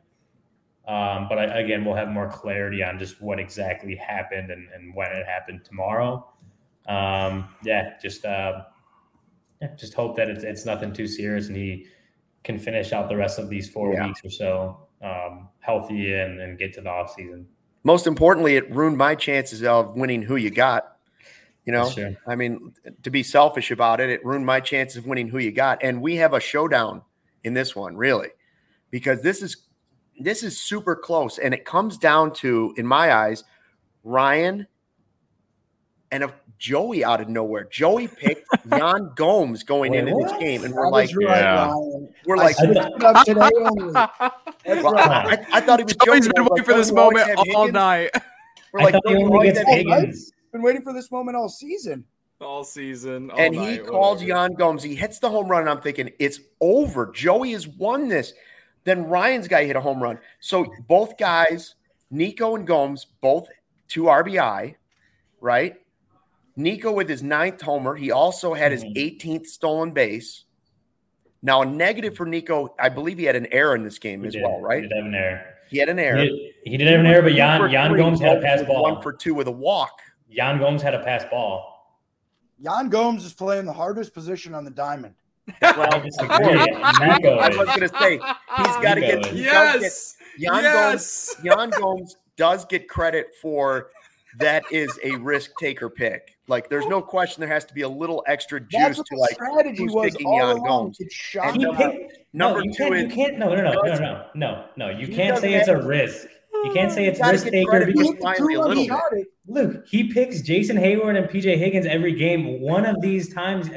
C: Um, but I, again, we'll have more clarity on just what exactly happened and, and when it happened tomorrow. Um, yeah, just uh, yeah, just hope that it's it's nothing too serious and he can finish out the rest of these four yeah. weeks or so um, healthy and, and get to the off season
A: most importantly, it ruined my chances of winning who you got. You know, I mean, to be selfish about it, it ruined my chances of winning who you got. And we have a showdown in this one, really, because this is this is super close, and it comes down to, in my eyes, Ryan and a Joey out of nowhere. Joey picked Yan Gomes going Wait, into what? this game, and we're like, right, yeah. we're like, I, today only. well, I, I, thought he was.
B: Joey's been waiting like, for this moment all night.
D: We're like, been waiting for this moment all season.
B: All season, all
A: and night, he calls Yan Gomes. He hits the home run, and I'm thinking it's over. Joey has won this. Then Ryan's guy hit a home run. So both guys, Nico and Gomes, both two RBI, right? Nico with his ninth homer. He also had his 18th mm-hmm. stolen base. Now, a negative for Nico, I believe he had an error in this game he as
C: did.
A: well, right?
C: He did have an error.
A: He had an error.
C: He did, he did have an error, but Yan, Yan Gomes had a pass ball.
A: One for two with a walk.
C: Yan Gomes had a pass ball.
D: Yan Gomes is playing the hardest position on the diamond.
A: Well, I was going to say he's got to get.
B: Yes.
A: Yan yes. Gomes, Yan Gomes does get credit for that is a risk taker pick. Like, there's no question there has to be a little extra juice to like
D: strategy who's was picking Yan Gomes.
C: And, number no, two is you can't. No, no, no, no, no, no, no. You can't say it's a risk. You can't say it's risk taker because finally a little bit. Luke, he picks Jason Heyward and PJ Higgins every game. One of these times,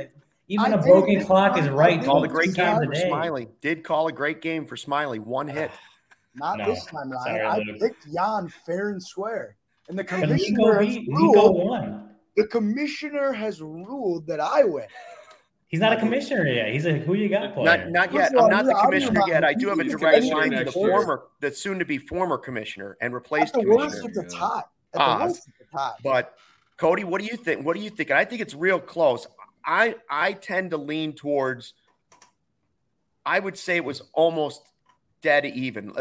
C: even I a broken clock is right.
A: Called a great game for Smyly. Did call a great game for Smyly. One hit.
D: Not no. this time, Ryan. Sorry, I Luke. picked Yan fair and square. And the commissioner has ruled, won. The commissioner has ruled that I win.
C: He's not a commissioner yet. He's a who you got player.
A: Not, not yet. I'm not the commissioner yet. I do have a direct line to the former, the soon to be former commissioner and replaced
D: at the
A: commissioner.
D: Worst at the top. At the worst at the top.
A: But Cody, what do you think? What do you think? And I think it's real close. I I tend to lean towards. I would say it was almost dead even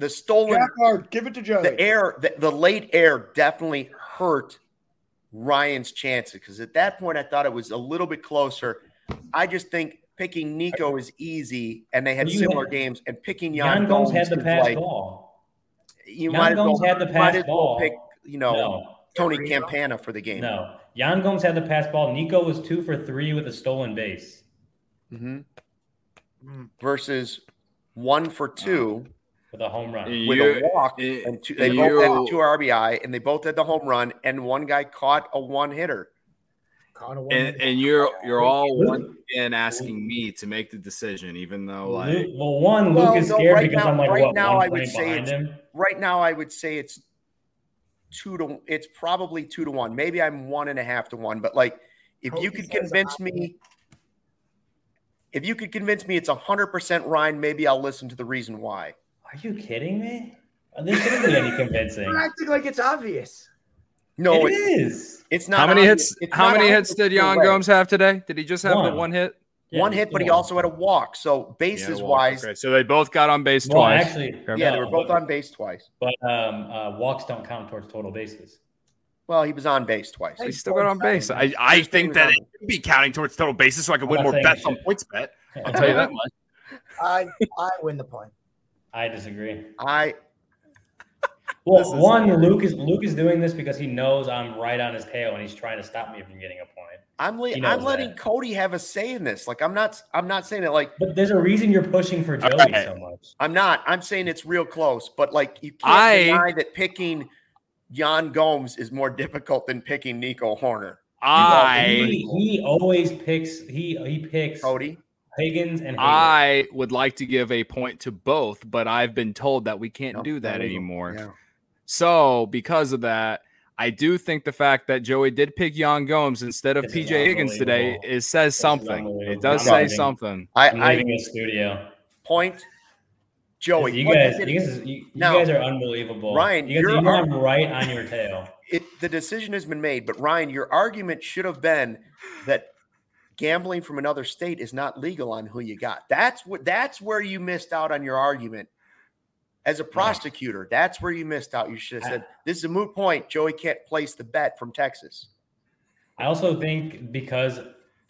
A: the stolen
D: Jack give it to Joe.
A: The air, the, the late air definitely hurt Ryan's chances because at that point I thought it was a little bit closer. I just think picking Nico is easy, and they had you similar had, games, and picking Yan, Yan Gomes
C: had the pass
A: like,
C: ball.
A: You Yan might Gomes well, had the pass ball. Well pick, you know, no. Tony Campana for the game.
C: No, Yan Gomes had the pass ball. Nico was two for three with a stolen base.
A: Mm-hmm. Mm. Versus one for two
C: with a home run,
A: with a walk, and two, they both had two RBI, and they both had the home run, and one guy caught a one hitter.
B: And, and, you're you're all one in asking me to make the decision, even though like
C: well, one Luke is scared right because now, I'm like
A: right
C: what,
A: now I would say it's, him? right now I would say it's two to it's probably two to one. Maybe I'm one and a half to one, but like if you could convince me if you could convince me it's hundred percent Ryan, maybe I'll listen to the reason why.
C: Are you kidding me? This shouldn't be any convincing.
D: You're acting like it's obvious.
A: No,
C: it it's, is.
A: It's not.
B: How many hits? How many hits did Yan Gomes have today? Did he just have one. the one hit?
A: Yeah, one hit, but he also had a walk. So bases yeah, wise,
B: okay. so they both got on base well, twice.
C: Actually,
A: yeah, they were both on base twice.
C: But um, uh, walks don't count towards total bases.
A: Well, he was on base twice.
B: He still got on base. I, I think that it should be counting towards total bases, so I can win more bets on PointsBet. I'll tell you that much.
D: I I win the point.
C: I disagree.
A: I
C: well, one Luke is Luke is doing this because he knows I'm right on his tail and he's trying to stop me from getting a point.
A: I'm le- I'm letting that. Cody have a say in this. Like I'm not I'm not saying it like.
C: But there's a reason you're pushing for Joey okay. so much.
A: I'm not. I'm saying it's real close. But like you can't I, deny that picking Yan Gomes is more difficult than picking Nico Hoerner.
B: I
C: he, he always picks he he picks
A: Cody.
C: Higgins and
B: I would like to give a point to both, but I've been told that we can't nope, do that anymore. Yeah. So, because of that, I do think the fact that Joey did pick Yan Gomes instead of this PJ Higgins today it says something. It does say something.
A: I, I
C: in the studio.
A: Point Joey,
C: you guys, you guys, you, now, you guys are unbelievable.
A: Ryan,
C: you guys, you're, you right on your tail.
A: It, the decision has been made, but Ryan, your argument should have been that gambling from another state is not legal on who you got. That's what that's where you missed out on your argument. As a prosecutor, that's where you missed out. You should have said, This is a moot point. Joey can't place the bet from Texas.
C: I also think because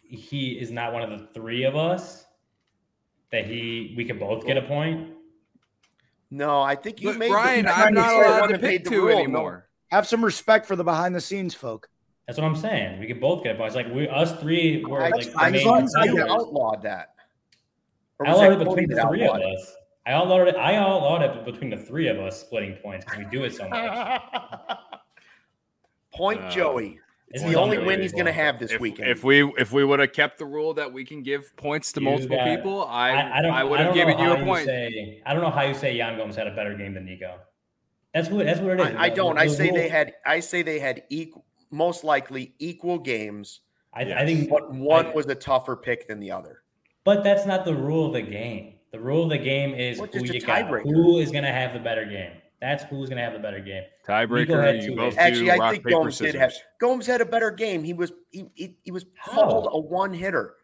C: he is not one of the three of us, that he we could both get a point.
A: No, I think you but made
B: Ryan. The, I'm not allowed to pick two anymore.
D: Have some respect for the behind the scenes folk.
C: That's what I'm saying. We could both get points. Like we, us three were like.
A: as long as I outlawed that.
C: I outlawed it between the three of us. I outlawed it. I outlawed it between the three of us splitting points because we do it so much.
A: Point uh, Joey. It's the only win he's going to have this
B: if,
A: weekend.
B: If we if we would have kept the rule that we can give points to you multiple got, people, I I, I, I would have given you a point.
C: Say, I don't know how you say Yan Gomes had a better game than Nico. That's what that's what it is.
A: I, I don't. I say rule. they had. I say they had equal most likely equal games.
C: I, I think,
A: but one I, was a tougher pick than the other.
C: But that's not the rule of the game. The rule of the game is well, who you got. Who is going to have the better game? That's who's going to have the better game.
B: Tiebreaker. You both
A: Actually, do I rock, think paper, Gomes scissors. did have. Gomes had a better game. He was he he, he was called a one hitter.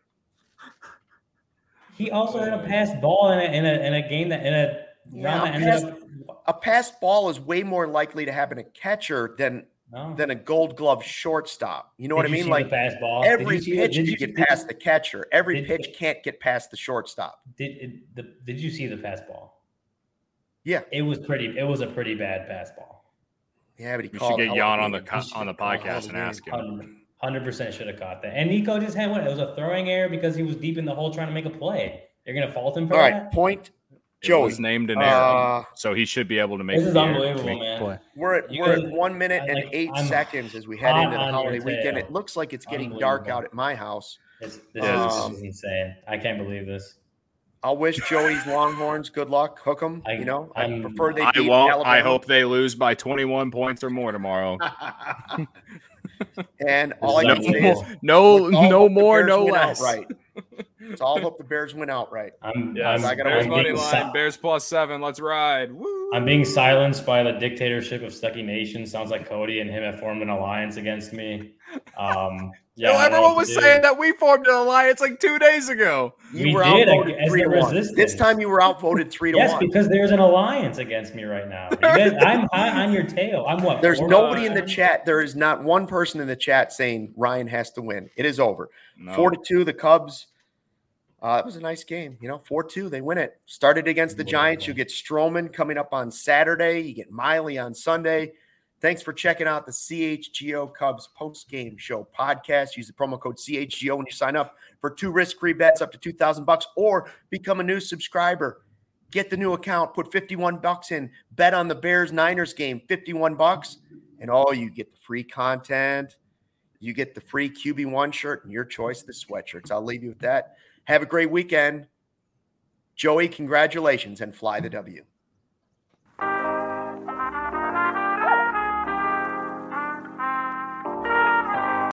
C: He also had a pass ball in a in a, in a game that in a
A: yeah, a, pass, up, a pass ball is way more likely to happen a catcher than no. than a Gold Glove shortstop. You know did what I mean? Like pass ball. Every pitch you, you, get past the catcher. Every did, pitch can't get past the shortstop.
C: Did it, the, Did you see the fastball?
A: Yeah,
C: it was pretty. It was a pretty bad fastball.
A: Yeah, but he
B: you should get Yan on the on the podcast and ask
C: him. Hundred percent should have caught that. And Nico just had one. It was a throwing error because he was deep in the hole trying to make a play. You're gonna fault him for that.
A: All right,
C: that?
A: Point. Joe
B: was named an error, uh, so he should be able to make.
C: This is unbelievable, man. Play.
A: We're at we're at one minute and like, 8 I'm seconds as we head into the holiday weekend. It looks like it's getting dark out at my house.
C: This, this, um, is, this, is, insane. I can't believe this.
A: I'll wish Joey's Longhorns good luck. Hook them. I, you know, I I'm, prefer they. I
B: won't. Alabama. I hope they lose by 21 points or more tomorrow.
A: and all I can no, say is
B: no, no more, no less.
A: Right. It's all hope the Bears win outright.
C: I'm, yes,
B: I'm, Bears I'm money line, Bears plus seven. Let's ride. Woo.
C: I'm being silenced by the dictatorship of Stucky Nation. Sounds like Cody and him have formed an alliance against me. Um,
B: yeah, no, everyone was saying that we formed an alliance like two days ago.
A: You we were did, outvoted three to one. This time you were outvoted three to
C: yes,
A: one.
C: Yes, because there's an alliance against me right now. Guys, I'm high on your tail. I'm what?
A: There's nobody in the chat. There is not one person in the chat saying Ryan has to win. It is over. No. Four to two. The Cubs uh, it was a nice game, you know, 4 2. They win it. Started against the Giants. You get Stroman coming up on Saturday. You get Miley on Sunday. Thanks for checking out the CHGO Cubs post game show podcast. Use the promo code CHGO when you sign up for two risk free bets up to 2000 bucks or become a new subscriber. Get the new account, put 51 bucks in, bet on the Bears Niners game, 51 bucks, and all you get the free content. You get the free QB1 shirt and your choice of the sweatshirts. I'll leave you with that. Have a great weekend. Joey, congratulations and fly the W.